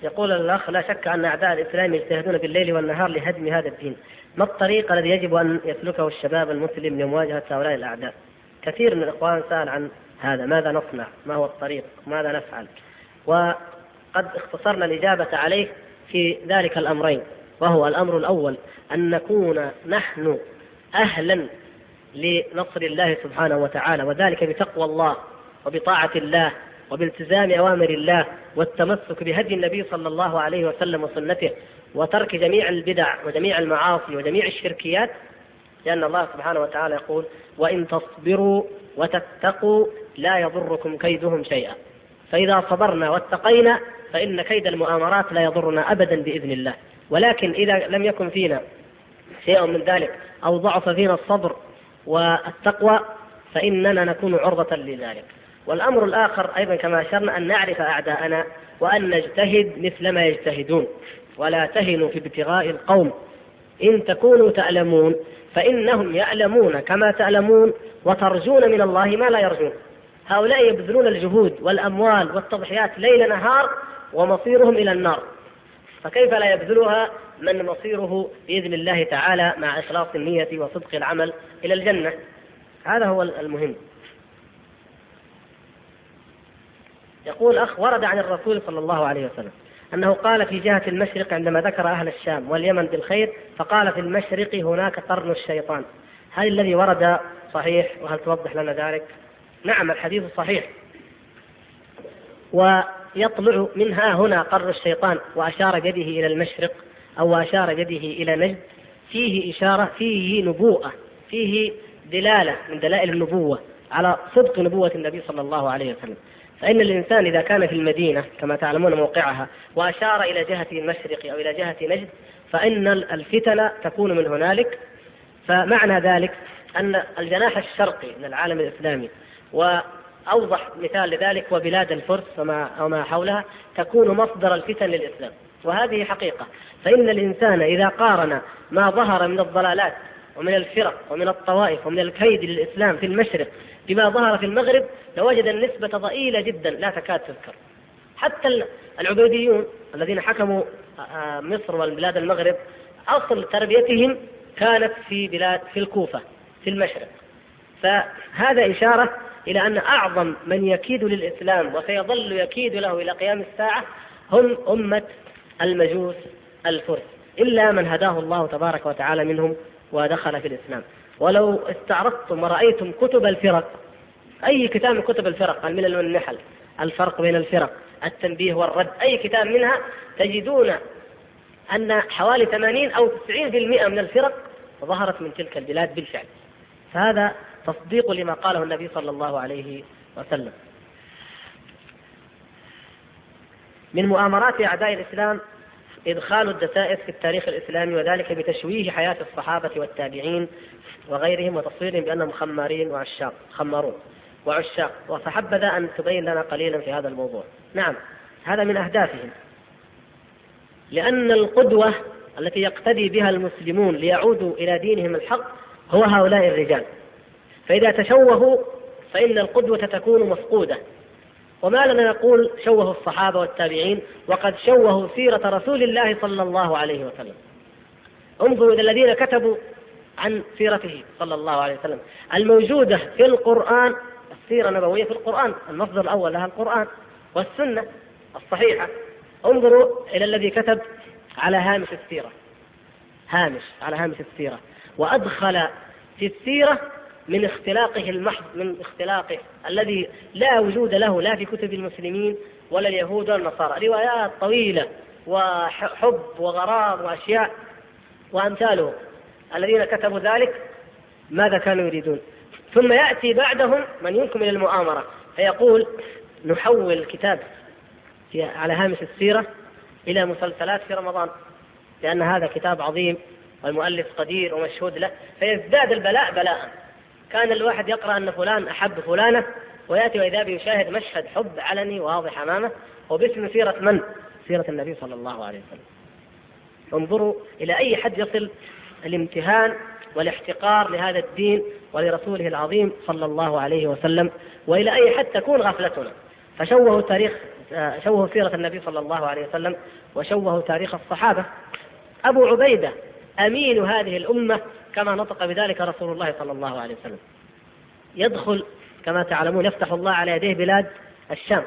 يقول الأخ لا شك أن أعداء الإسلام يجتهدون بالليل والنهار لهدم هذا الدين. ما الطريق الذي يجب أن يسلكه الشباب المسلم لمواجهة هؤلاء الأعداء؟ كثير من الإخوان سأل عن هذا. ماذا نصنع؟ ما هو الطريق؟ ماذا نفعل؟ وقد اختصرنا الإجابة عليه في ذلك الأمرين وهو الأمر الأول أن نكون نحن أهلا لنصر الله سبحانه وتعالى وذلك بتقوى الله وبطاعة الله وبالتزام أوامر الله والتمسك بهدي النبي صلى الله عليه وسلم وسنته وترك جميع البدع وجميع المعاصي وجميع الشركيات لأن الله سبحانه وتعالى يقول وإن تصبروا وتتقوا لا يضركم كيدهم شيئا. فإذا صبرنا واتقينا فإن كيد المؤامرات لا يضرنا أبدا بإذن الله. ولكن إذا لم يكن فينا شيء من ذلك أو ضعف فينا الصبر والتقوى فإننا نكون عرضة لذلك. والأمر الآخر أيضا كما أشرنا أن نعرف أعداءنا وأن نجتهد مثل ما يجتهدون. ولا تهنوا في ابتغاء القوم. إن تكونوا تعلمون فإنهم يعلمون كما تعلمون وترجون من الله ما لا يرجون. هؤلاء يبذلون الجهود والأموال والتضحيات ليل نهار ومصيرهم إلى النار. فكيف لا يبذلها من مصيره بإذن الله تعالى مع إخلاص النية وصدق العمل إلى الجنة؟ هذا هو المهم. يقول أخ ورد عن الرسول صلى الله عليه وسلم أنه قال في جهة المشرق عندما ذكر أهل الشام واليمن بالخير فقال في المشرق هناك قرن الشيطان. هل الذي ورد صحيح؟ وهل توضح لنا ذلك؟ نعم الحديث صحيح. ويطلع منها هنا قرن الشيطان وأشار يده إلى المشرق أو أشار يده إلى نجد. فيه إشارة فيه نبوءة فيه دلالة من دلائل النبوة على صدق نبوة النبي صلى الله عليه وسلم. فإن الإنسان إذا كان في المدينة كما تعلمون موقعها وأشار إلى جهة المشرق أو إلى جهة نجد فإن الفتن تكون من هنالك. فمعنى ذلك أن الجناح الشرقي من العالم الإسلامي وأوضح مثال لذلك وبلاد الفرس وما, وما حولها تكون مصدر الفتن للإسلام. وهذه حقيقة. فإن الإنسان إذا قارن ما ظهر من الضلالات ومن الفرق ومن الطوائف ومن الكيد للإسلام في المشرق بما ظهر في المغرب لوجد النسبة ضئيلة جدا لا تكاد تذكر. حتى العبيديون الذين حكموا آه، مصر والبلاد المغرب أصل تربيتهم كانت في بلاد في الكوفة في المشرق. فهذا إشارة إلى أن أعظم من يكيد للإسلام وسيظل يكيد له إلى قيام الساعة هم أمة المجوس الفرس. إلا من هداه الله تبارك وتعالى منهم ودخل في الإسلام. ولو استعرضتم ورأيتم كتب الفرق أي كتاب من كتب الفرق؟ الملل والنحل الفرق بين الفرق التنبيه والرد. أي كتاب منها تجدون أن حوالي 80 أو 90% من الفرق ظهرت من تلك البلاد بالفعل. فهذا تصديق لما قاله النبي صلى الله عليه وسلم. من مؤامرات أعداء الإسلام إدخال الدسائس في التاريخ الإسلامي وذلك بتشويه حياة الصحابة والتابعين وغيرهم وتصويرهم بأنهم خمارين وعشاق خمارون وعشاق. فحبذا أن تبين لنا قليلا في هذا الموضوع. نعم هذا من أهدافهم. لأن القدوة التي يقتدي بها المسلمون ليعودوا إلى دينهم الحق هو هؤلاء الرجال. فإذا تشوهوا فإن القدوة تكون مفقودة. وما لنا نقول شوهوا الصحابة والتابعين وقد شوهوا سيرة رسول الله صلى الله عليه وسلم. انظروا إلى الذين كتبوا عن سيرته صلى الله عليه وسلم. الموجودة في القرآن السيرة النبوية في القرآن المصدر الأول لها القرآن والسنة الصحيحة. انظروا إلى الذي كتب على هامش السيرة. هامش على هامش السيرة. وأدخل في السيرة من اختلاقه المحض من اختلاقه الذي لا وجود له لا في كتب المسلمين ولا اليهود ولا النصارى. روايات طويلة وحب وغرام وأشياء وأمثاله. الذين كتبوا ذلك ماذا كانوا يريدون؟ ثم يأتي بعدهم من ينكم إلى المؤامرة. فيقول نحول الكتاب على هامش السيرة إلى مسلسلات في رمضان لأن هذا كتاب عظيم والمؤلف قدير ومشهود له فيزداد البلاء بلاء. كان الواحد يقرأ أن فلان أحب فلانة ويأتي وإذا به يشاهد مشهد حب علني واضح أمامه وباسم سيرة من؟ سيرة النبي صلى الله عليه وسلم. انظروا إلى أي حد يصل الامتهان والاحتقار لهذا الدين ولرسوله العظيم صلى الله عليه وسلم وإلى أي حد تكون غفلتنا. فشوهوا تاريخ شوهوا سيرة النبي صلى الله عليه وسلم وشوهوا تاريخ الصحابة. أبو عبيدة أمين هذه الأمة كما نطق بذلك رسول الله صلى الله عليه وسلم. يدخل كما تعلمون يفتح الله على يديه بلاد الشام.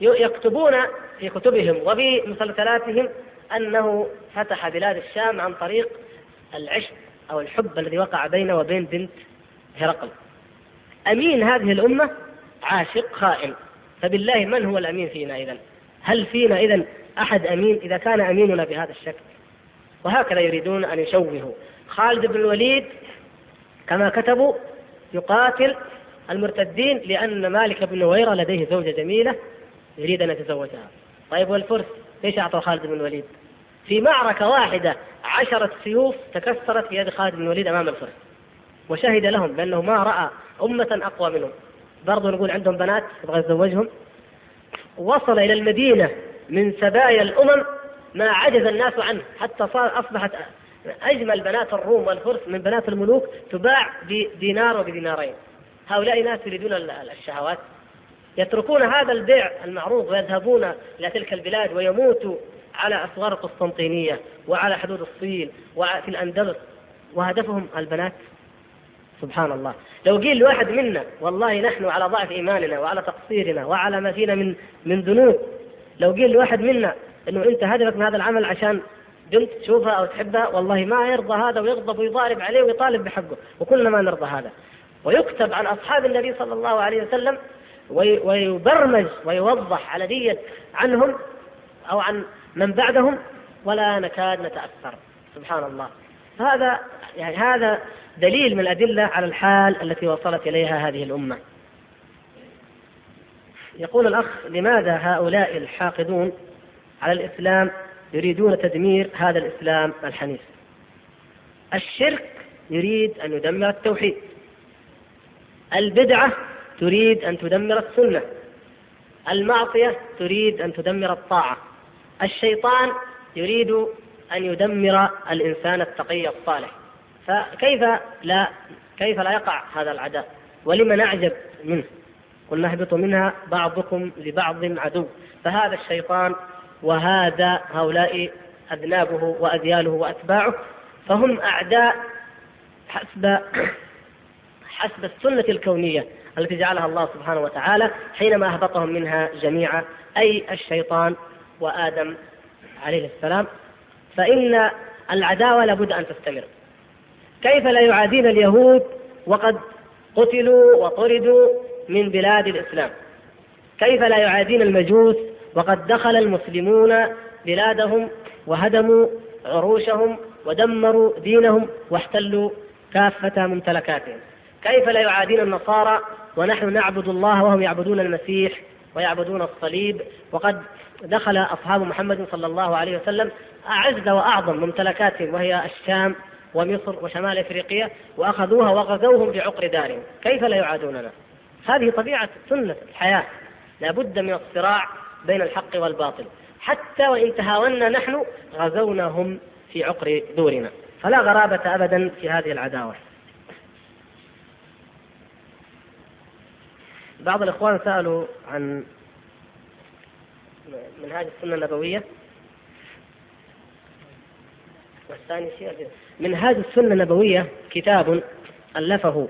يكتبون في كتبهم وفي مسلسلاتهم أنه فتح بلاد الشام عن طريق العشق أو الحب الذي وقع بينه وبين بنت هرقل. أمين هذه الأمة عاشق خائن. فبالله من هو الأمين فينا إذا هل فينا إذا أحد أمين إذا كان أميننا بهذا الشكل؟ وهكذا يريدون أن يشوهوا. خالد بن الوليد كما كتبوا يقاتل المرتدين لأن مالك بن نويرة لديه زوجة جميلة يريد أن يتزوجها. طيب والفرس؟ ليش أعطوا خالد بن الوليد؟ في معركة واحدة عشرة سيوف تكسرت في يد خالد بن الوليد أمام الفرس. وشهد لهم بأنه ما رأى أمة أقوى منهم. برضو نقول عندهم بنات يبغى يتزوجهم. وصل إلى المدينة من سبايا الأمم ما عجز الناس عنه حتى صار أصبحت أجمل بنات الروم والفرس من بنات الملوك تباع بدينار وبدينارين. هؤلاء ناس يريدون الشهوات. يتركون هذا البيع المعروض ويذهبون إلى تلك البلاد ويموتوا على أسوار القسطنطينية وعلى حدود الصين وفي الأندلس. وهدفهم البنات. سبحان الله. لو قيل لواحد منا والله نحن على ضعف إيماننا وعلى تقصيرنا وعلى ما فينا من من ذنوب. لو قيل لواحد منا إنه أنت هدفك من هذا العمل عشان بنت تشوفها أو تحبها والله ما يرضى هذا ويغضب ويضارب عليه ويطالب بحقه وكلنا ما نرضى هذا. ويكتب عن أصحاب النبي صلى الله عليه وسلم ويبرمج ويوضح على دية عنهم أو عن من بعدهم ولا نكاد نتأثر. سبحان الله. هذا يعني هذا دليل من الأدلة على الحال التي وصلت إليها هذه الأمة. يقول الأخ لماذا هؤلاء الحاقدون على الإسلام يريدون تدمير هذا الإسلام الحنيف. الشرك يريد أن يدمر التوحيد. البدعة تريد أن تدمر السنة. المعصية تريد أن تدمر الطاعة. الشيطان يريد أن يدمر الإنسان التقي الصالح. فكيف لا كيف لا يقع هذا العداء؟ ولم نعجب منه؟ قل نهبط منها بعضكم لبعض عدو. فهذا الشيطان وهذا هؤلاء أذنابه وأذياله وأتباعه فهم أعداء حسب <clears throat> حسب السنة الكونية التي جعلها الله سبحانه وتعالى حينما أهبطهم منها جميعا أي الشيطان وآدم عليه السلام. فإن العداوة لابد أن تستمر. كيف لا يعادين اليهود وقد قتلوا وطردوا من بلاد الإسلام؟ كيف لا يعادين المجوس وقد دخل المسلمون بلادهم وهدموا عروشهم ودمروا دينهم واحتلوا كافة ممتلكاتهم. كيف لا يعادين النصارى ونحن نعبد الله وهم يعبدون المسيح ويعبدون الصليب؟ وقد دخل أصحاب محمد صلى الله عليه وسلم أعز وأعظم ممتلكاتهم وهي الشام ومصر وشمال إفريقيا وأخذوها وغزوهم بعقر دارهم، كيف لا يعادوننا؟ هذه طبيعة سنة الحياة، لابد من الصراع بين الحق والباطل، حتى وإن تهاونا نحن غزوناهم في عقر دورنا، فلا غرابة ابدا في هذه العداوة. بعض الإخوان سألوا عن منهاج السنة النبوية. والثاني شيء منهاج السنة النبوية كتاب ألفه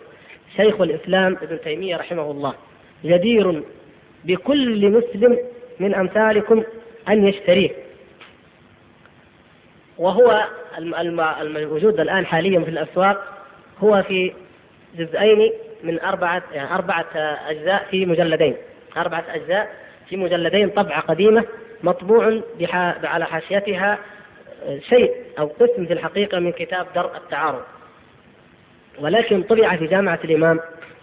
شيخ الإسلام ابن تيمية رحمه الله. جدير بكل مسلم من أمثالكم أن يشتريه. وهو الموجود الآن حاليا في الأسواق هو في جزئين من أربعة يعني أربعة أجزاء في مجلدين. أربعة أجزاء في مجلدين طبعة قديمة مطبوع على حاشيتها شيء أو قسم في الحقيقة من كتاب درء التعارض. ولكن طبع في جامعة الإمام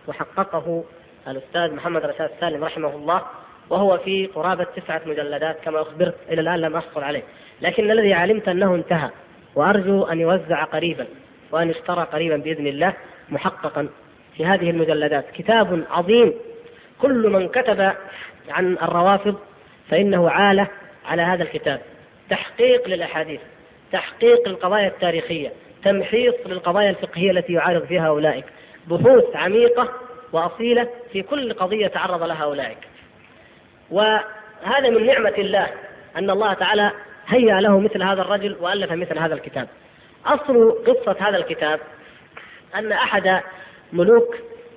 وحققه الأستاذ محمد رشاد سالم رحمه الله وهو في قرابة تسعة مجلدات كما أخبرت إلى الآن لم أحصل عليه. لكن الذي علمت أنه انتهى وأرجو أن يوزع قريبا وأن يشترى قريبا بإذن الله محققا في هذه المجلدات. كتاب عظيم. كل من كتب عن الروافض فإنه عالة على هذا الكتاب. تحقيق للأحاديث تحقيق للقضايا التاريخية تمحيص للقضايا الفقهية التي يعارض فيها أولئك بحوث عميقة وأصيلة في كل قضية تعرض لها أولئك. وهذا من نعمة الله أن الله تعالى هيأ له مثل هذا الرجل وألف مثل هذا الكتاب. أصل قصة هذا الكتاب أن أحد ملوك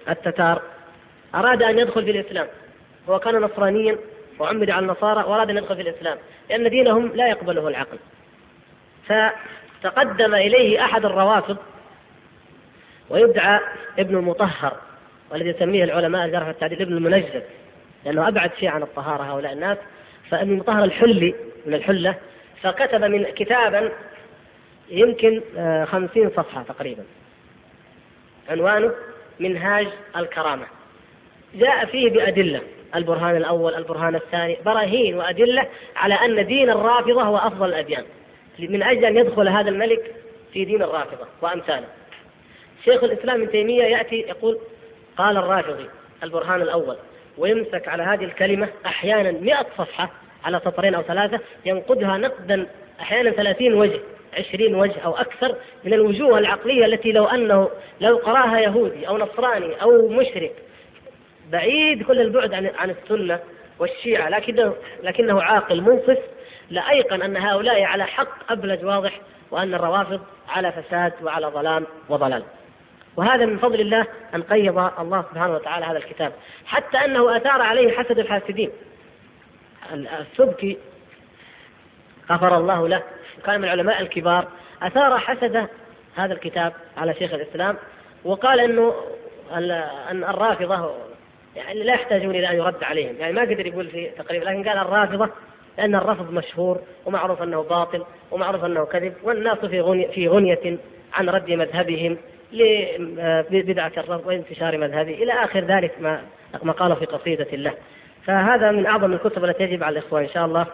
التتار أراد أن يدخل في الإسلام. هو كان نصرانيا وعمد على النصارى وأراد أن يدخل في الإسلام لأن دينهم لا يقبله العقل. فتقدم إليه أحد الروافض ويدعى ابن المطهر والذي يسميه العلماء الجرح والتعديل ابن المنجد. لأنه أبعد شيء عن الطهارة هؤلاء الناس. فابن المطهر الحلي من الحلة فكتب من كتابا يمكن آه، خمسين صفحة تقريبا. عنوانه منهاج الكرامة. جاء فيه بأدلة. البرهان الأول البرهان الثاني. براهين وأدلة على أن دين الرافضة هو أفضل الأديان. من أجل أن يدخل هذا الملك في دين الرافضة وأمثاله. شيخ الإسلام ابن تيمية يأتي يقول قال الرافضي البرهان الأول ويمسك على هذه الكلمة أحيانا مئة صفحة على سطرين أو ثلاثة ينقدها نقدا أحيانا ثلاثين وجه عشرين وجه أو أكثر من الوجوه العقلية التي لو أنه لو قراها يهودي أو نصراني أو مشرك. بعيد كل البعد عن عن السنة والشيعة لكنه لكنه عاقل منصف لأيقن أن هؤلاء على حق أبلج واضح وأن الروافض على فساد وعلى ظلام وضلال. وهذا من فضل الله أن قيض الله سبحانه وتعالى هذا الكتاب. حتى أنه أثار عليه حسد الحاسدين السبكي غفر الله له وكان من العلماء الكبار أثار حسد هذا الكتاب على شيخ الإسلام وقال أنه أن الرافضة يعني لا يحتاجون إلى أن يرد عليهم. يعني ما قدر يقول في تقريبا لكن قال الرافضة لأن الرفض مشهور ومعروف أنه باطل ومعروف أنه كذب والناس في غنية, في غنية عن رد مذهبهم. لبدعة الرفض وانتشار مذهبه إلى آخر ذلك ما ما قال في قصيدة له. فهذا من أعظم الكتب التي يجب على الإخوان إن شاء الله.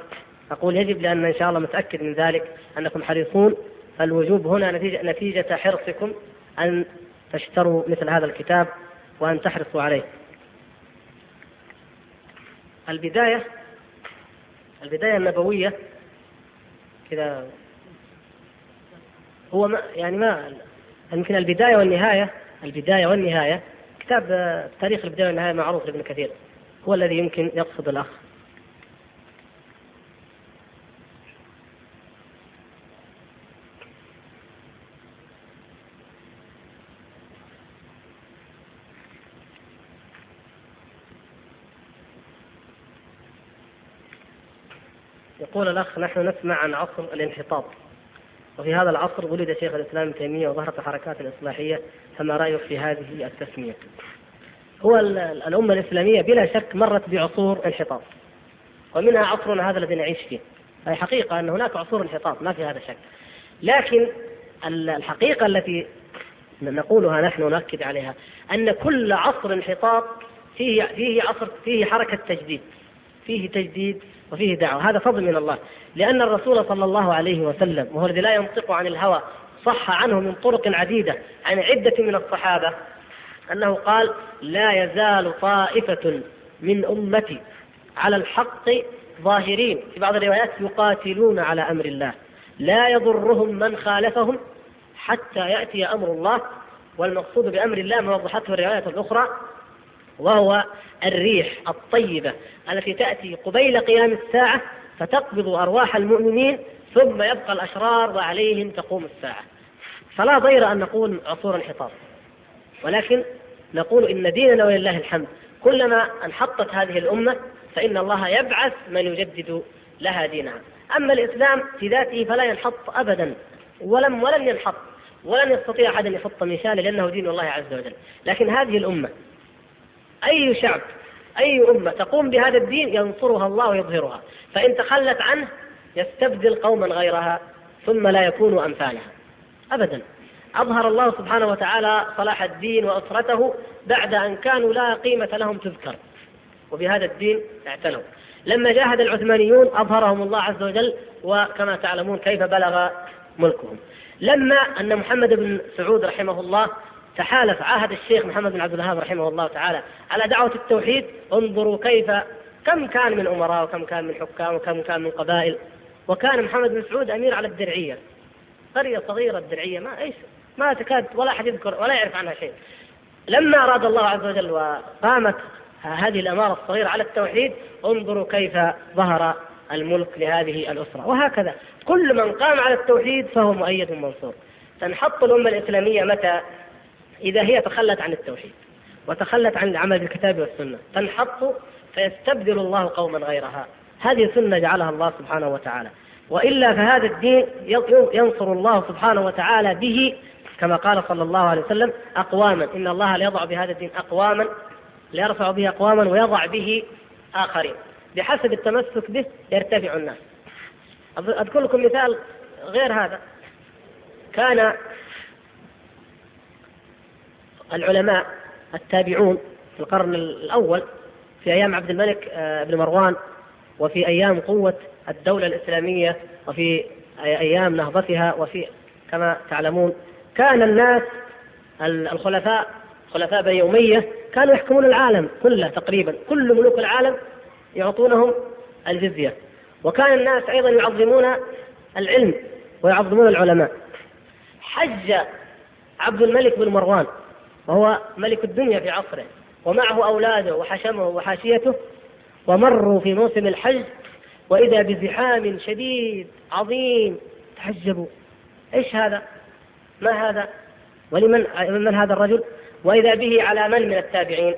أقول يجب لأن إن شاء الله متأكد من ذلك أنكم حريصون. الوجوب هنا نتيجة, نتيجة حرصكم أن تشتروا مثل هذا الكتاب وأن تحرصوا عليه. البداية البداية النبوية كذا هو ما يعني ما يمكن البداية والنهاية؟ البداية والنهاية. كتاب تاريخ البداية والنهاية معروف لابن كثير. هو الذي يمكن يقصد الأخ. يقول الأخ نحن نسمع عن عصر الانحطاط. وفي هذا العصر ولد شيخ الإسلام ابن تيمية وظهرت الحركات الإصلاحية فما رأيك في هذه التسمية؟ هو الأمة الإسلامية بلا شك مرت بعصور انحطاط ومنها عصرنا هذا الذي نعيش فيه. هي حقيقة أن هناك عصور انحطاط ما في هذا شك. لكن الحقيقة التي نقولها نحن ونؤكد عليها أن كل عصر انحطاط فيه فيه عصر فيه حركة تجديد فيه تجديد وفيه دعوة. هذا فضل من الله. لأن الرسول صلى الله عليه وسلم وهو الذي لا ينطق عن الهوى صح عنه من طرق عديدة عن عدة من الصحابة أنه قال لا يزال طائفة من أمتي على الحق ظاهرين في بعض الروايات يقاتلون على أمر الله. لا يضرهم من خالفهم حتى يأتي أمر الله والمقصود بأمر الله ما وضحته الروايات الأخرى وهو الريح الطيبة التي تأتي قبيل قيام الساعة فتقبض أرواح المؤمنين ثم يبقى الأشرار وعليهم تقوم الساعة. فلا ضير أن نقول عصور انحطاط ولكن نقول إن ديننا ولله الحمد. كلما انحطت هذه الأمة فإن الله يبعث من يجدد لها دينها. أما الإسلام في ذاته فلا ينحط أبدا ولم ولن ينحط ولن يستطيع أحد أن يحط مثالا لأنه دين الله عز وجل. لكن هذه الأمة أي شعب أي أمة تقوم بهذا الدين ينصرها الله ويظهرها. فإن تخلت عنه يستبدل قوما غيرها ثم لا يكون أمثالها. أبدا. أظهر الله سبحانه وتعالى صلاح الدين وأسرته بعد أن كانوا لا قيمة لهم تذكر. وبهذا الدين اعتنوا. لما جاهد العثمانيون أظهرهم الله عز وجل وكما تعلمون كيف بلغ ملكهم. لما أن محمد بن سعود رحمه الله تحالف عهد الشيخ محمد بن عبد الوهاب رحمه الله تعالى على دعوة التوحيد انظروا كيف كم كان من أمراء وكم كان من حكام وكم كان من قبائل وكان محمد بن سعود أمير على الدرعية. قرية صغيرة الدرعية ما إيش ما تكاد ولا أحد يذكر ولا يعرف عنها شيء. لما أراد الله عز وجل وقامت هذه الأمارة الصغيرة على التوحيد انظروا كيف ظهر الملك لهذه الأسرة. وهكذا كل من قام على التوحيد فهو مؤيد منصور. تنحط الأمة الإسلامية متى؟ إذا هي تخلت عن التوحيد وتخلت عن العمل بالكتاب والسنة تنحط فيستبدل الله قوما غيرها. هذه سنة جعلها الله سبحانه وتعالى. وإلا فهذا الدين ينصر الله سبحانه وتعالى به كما قال صلى الله عليه وسلم أقواما. إن الله ليضع بهذا الدين أقواما ليرفع به أقواما ويضع به آخرين. بحسب التمسك به يرتفع الناس. أذكر لكم مثال غير هذا. كان العلماء التابعون في القرن الأول في أيام عبد الملك آه، بن مروان وفي أيام قوة الدولة الإسلامية وفي أيام نهضتها وفي كما تعلمون كان الناس الخلفاء خلفاء بني أمية كانوا يحكمون العالم كله تقريبا كل ملوك العالم يعطونهم الجزية. وكان الناس أيضا يعظمون العلم ويعظمون العلماء. حج عبد الملك بن مروان وهو ملك الدنيا في عصره ومعه أولاده وحشمه وحاشيته ومروا في موسم الحج وإذا بزحام شديد عظيم تحجبوا إيش هذا؟ ما هذا؟ ولمن من هذا الرجل؟ وإذا به على من من التابعين؟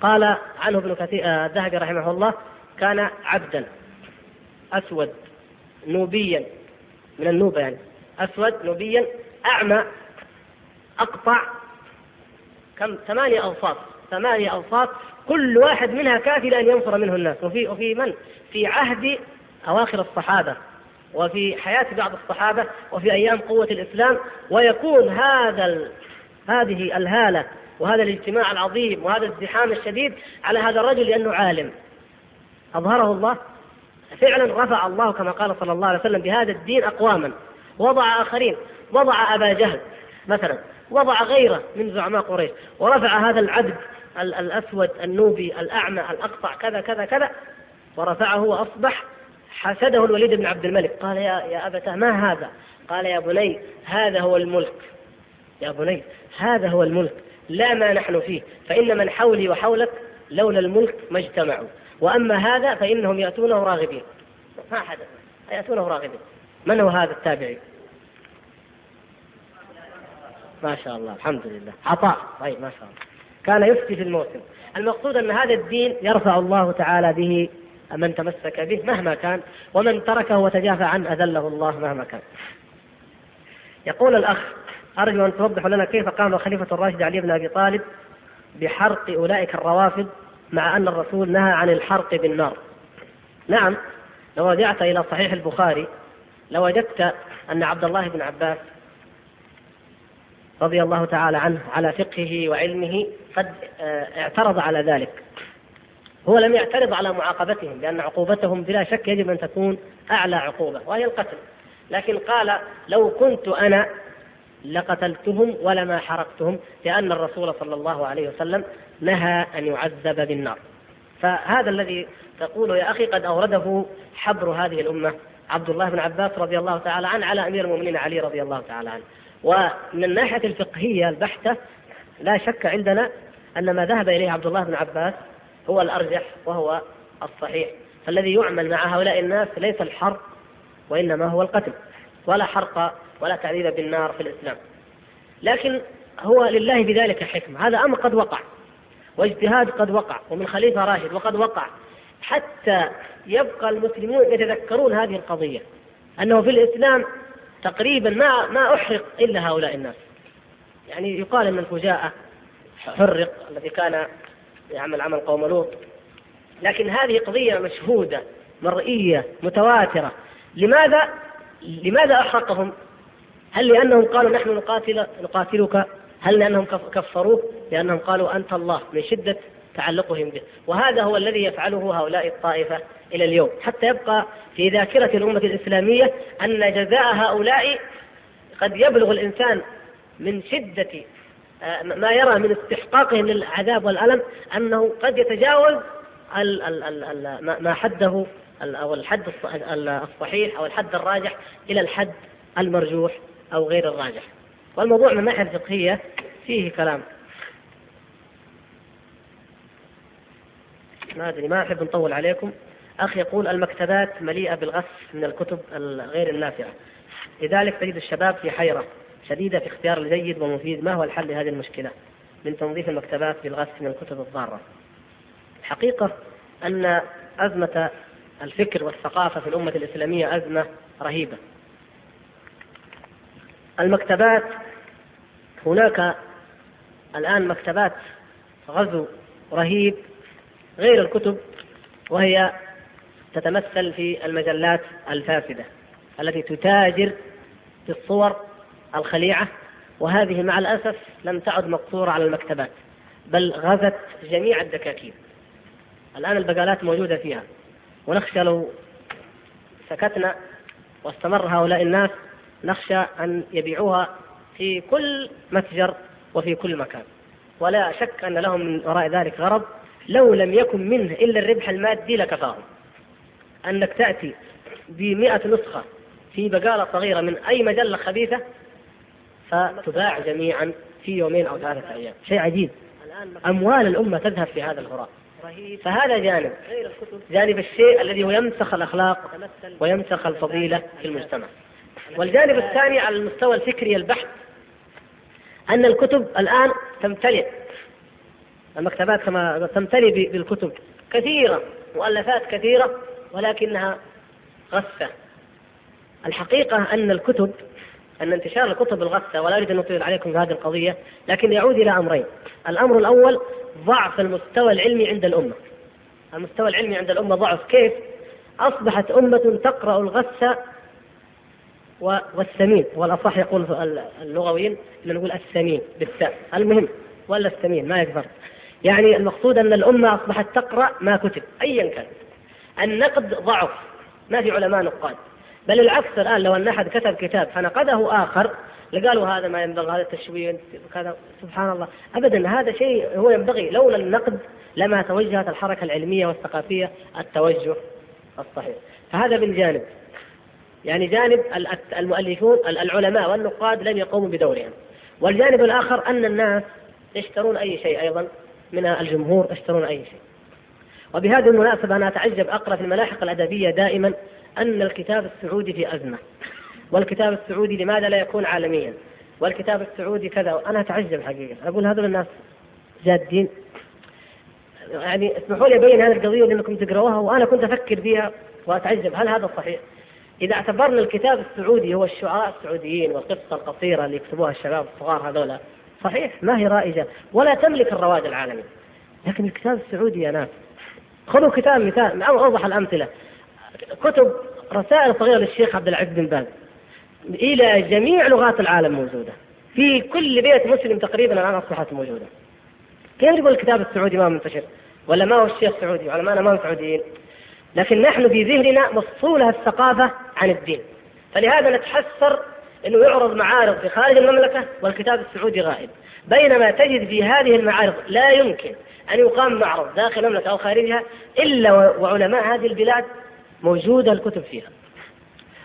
قال عنه ابن كثير آه، الذهبي رحمه الله كان عبدا أسود نوبيا من النوبة يعني أسود نوبيا أعمى أقطع كم؟ ثمانية أوساط. ثمانية أوساط. كل واحد منها كافي لأن ينفر منه الناس. وفي وفي من؟ في عهد أواخر الصحابة وفي حياة بعض الصحابة وفي أيام قوة الإسلام. ويكون هذا ال... هذه الهالة وهذا الاجتماع العظيم وهذا الزحام الشديد على هذا الرجل لأنه عالم. أظهره الله. فعلا رفع الله كما قال صلى الله عليه وسلم بهذا الدين أقواما. وضع آخرين. وضع أبا جهل مثلا. وضع غيره من زعماء قريش. ورفع هذا العبد الأسود النوبي الأعمى الأقطع كذا كذا كذا ورفعه وأصبح حسده الوليد بن عبد الملك. قال يا يا أبتاه ما هذا؟ قال يا بني هذا هو الملك. يا بني هذا هو الملك. لا ما نحن فيه فإن من حولي وحولك لولا الملك ما اجتمعوا. وأما هذا فإنهم يأتونه راغبين. ما حدث؟ يأتونه راغبين. من هو هذا التابعي؟ ما شاء الله الحمد لله. عطاء. طيب ما شاء الله. كان يفتي في الموسم. المقصود أن هذا الدين يرفع الله تعالى به من تمسك به مهما كان ومن تركه وتجافى عنه أذله الله مهما كان. يقول الأخ أرجو أن توضح لنا كيف قام خليفة الراشد علي بن أبي طالب بحرق أولئك الروافض مع أن الرسول نهى عن الحرق بالنار. نعم لو رجعت إلى صحيح البخاري لوجدت أن عبد الله بن عباس رضي الله تعالى عنه على فقهه وعلمه قد آه، اعترض على ذلك. هو لم يعترض على معاقبتهم لأن عقوبتهم بلا شك يجب أن تكون أعلى عقوبة وهي القتل. لكن قال لو كنت أنا لقتلتهم ولما حرقتهم لأن الرسول صلى الله عليه وسلم نهى أن يعذب بالنار. فهذا الذي تقول يا أخي قد أورده حبر هذه الأمة عبد الله بن عباس رضي الله تعالى عنه على أمير المؤمنين علي رضي الله تعالى عنه. ومن الناحية الفقهية البحتة لا شك عندنا أن ما ذهب إليه عبد الله بن عباس هو الأرجح وهو الصحيح. فالذي يعمل مع هؤلاء الناس ليس الحرق وإنما هو القتل. ولا حرق ولا تعذيب بالنار في الإسلام. لكن هو لله بذلك حكمة هذا أمر قد وقع واجتهاد قد وقع ومن خليفة راشد وقد وقع. حتى يبقى المسلمون يتذكرون هذه القضية. أنه في الإسلام تقريبا ما ما أحرق إلا هؤلاء الناس يعني يقال أن الفجاءة حرق الذي كان يعمل عمل قوم لوط لكن هذه قضية مشهودة مرئية متواترة لماذا لماذا أحرقهم؟ هل لأنهم قالوا نحن نقاتل نقاتلك؟ هل لأنهم كفروه؟ لأنهم قالوا أنت الله من شدة تعلقهم به. وهذا هو الذي يفعله هؤلاء الطائفة إلى اليوم. حتى يبقى في ذاكرة الأمة الإسلامية أن جزاء هؤلاء قد يبلغ الإنسان من شدة آه، ما يرى من استحقاقهم للعذاب والألم أنه قد يتجاوز ما حده أو الحد الصحيح أو الحد الراجح إلى الحد المرجوح أو غير الراجح. والموضوع من الناحية الفقهية فيه كلام. ما أدري ما أحب نطول عليكم. أخ يقول المكتبات مليئة بالغث من الكتب الغير النافعة. لذلك تجد الشباب في حيرة شديدة في اختيار الجيد والمفيد. ما هو الحل لهذه المشكلة؟ من تنظيف المكتبات بالغث من الكتب الضارة. الحقيقة أن أزمة الفكر والثقافة في الأمة الإسلامية أزمة رهيبة. المكتبات هناك الآن مكتبات غزو رهيب. غير الكتب وهي تتمثل في المجلات الفاسدة التي تتاجر بالصور الخليعة وهذه مع الأسف لم تعد مقصورة على المكتبات بل غزت جميع الدكاكين. الآن البقالات موجودة فيها. ونخشى لو سكتنا واستمر هؤلاء الناس نخشى أن يبيعوها في كل متجر وفي كل مكان. ولا شك أن لهم من وراء ذلك غرض لو لم يكن منه إلا الربح المادي لكفاهم أنك تأتي بمئة نسخة في بقالة صغيرة من أي مجلة خبيثة فتباع جميعا في يومين أو ثلاثة أيام. شيء عجيب. أموال الأمة تذهب في هذا الهراء فهذا جانب. جانب الشيء الذي هو يمسخ الأخلاق ويمسخ الفضيلة في المجتمع. والجانب الثاني على المستوى الفكري البحث أن الكتب الآن تمتلئ. المكتبات كما تمتلئ بالكتب كثيرة مؤلفات كثيرة ولكنها غثة. الحقيقة أن الكتب أن انتشار الكتب الغثة ولا أريد أن أطيل عليكم في هذه القضية لكن يعود إلى أمرين. الأمر الأول ضعف المستوى العلمي عند الأمة. المستوى العلمي عند الأمة ضعف. كيف؟ أصبحت أمة تقرأ الغث والسمين. والأصح يقول اللغويين نقول السمين بالساء المهم ولا السمين؟ ما يكبر. يعني المقصود أن الأمة أصبحت تقرأ ما كتب أيا كان. النقد ضعف ما في علماء نقاد. بل العكس الآن لو أن أحد كتب كتاب فنقده آخر لقالوا هذا ما ينبغي هذا التشويه كذا سبحان الله. أبدا هذا شيء هو ينبغي. لولا النقد لما توجهت الحركة العلمية والثقافية التوجه الصحيح. فهذا من جانب. يعني جانب المؤلفون العلماء والنقاد لم يقوموا بدورهم. والجانب الآخر أن الناس يشترون أي شيء أيضا. من الجمهور يشترون أي شيء. وبهذه المناسبة أنا أتعجب أقرأ في الملاحق الأدبية دائما أن الكتاب السعودي في أزمة. والكتاب السعودي لماذا لا يكون عالميا؟ والكتاب السعودي كذا. أنا أتعجب حقيقة. أقول هذول الناس جادين. يعني اسمحوا لي أبين هذه القضية لأنكم تقرأوها وأنا كنت أفكر فيها وأتعجب. هل هذا صحيح؟ إذا اعتبرنا الكتاب السعودي هو الشعراء السعوديين والقصة القصيرة اللي يكتبوها الشباب الصغار هذولا صحيح ما هي رائجة. ولا تملك الرواج العالمي. لكن الكتاب السعودي يا ناس خذوا كتاب مثال من أوضح الأمثلة. كتب رسائل صغيرة للشيخ عبد العزيز بن باز. إلى جميع لغات العالم موجودة. في كل بيت مسلم تقريبا الآن أصبحت موجودة. كيف يقول الكتاب السعودي ما منتشر؟ ولا ما هو الشيخ سعودي؟ علماءنا ما هم سعوديين لكن نحن في ذهننا مفصولة الثقافة عن الدين. فلهذا نتحسر إنه يعرض معارض في خارج المملكة والكتاب السعودي غائب بينما تجد في هذه المعارض لا يمكن أن يقام معرض داخل المملكة أو خارجها إلا وعلماء هذه البلاد موجوده الكتب فيها.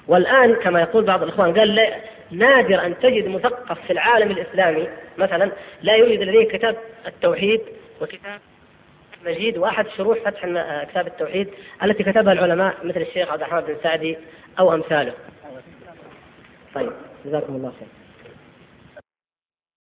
والآن كما يقول بعض الإخوان قال لا نادر أن تجد مثقف في العالم الإسلامي مثلا لا يوجد لديه كتاب التوحيد وكتاب مجيد وأحد شروح فتح كتاب التوحيد التي كتبها العلماء مثل الشيخ عبد الرحمن بن سعدي أو أمثاله. طيب جزاكم الله خير.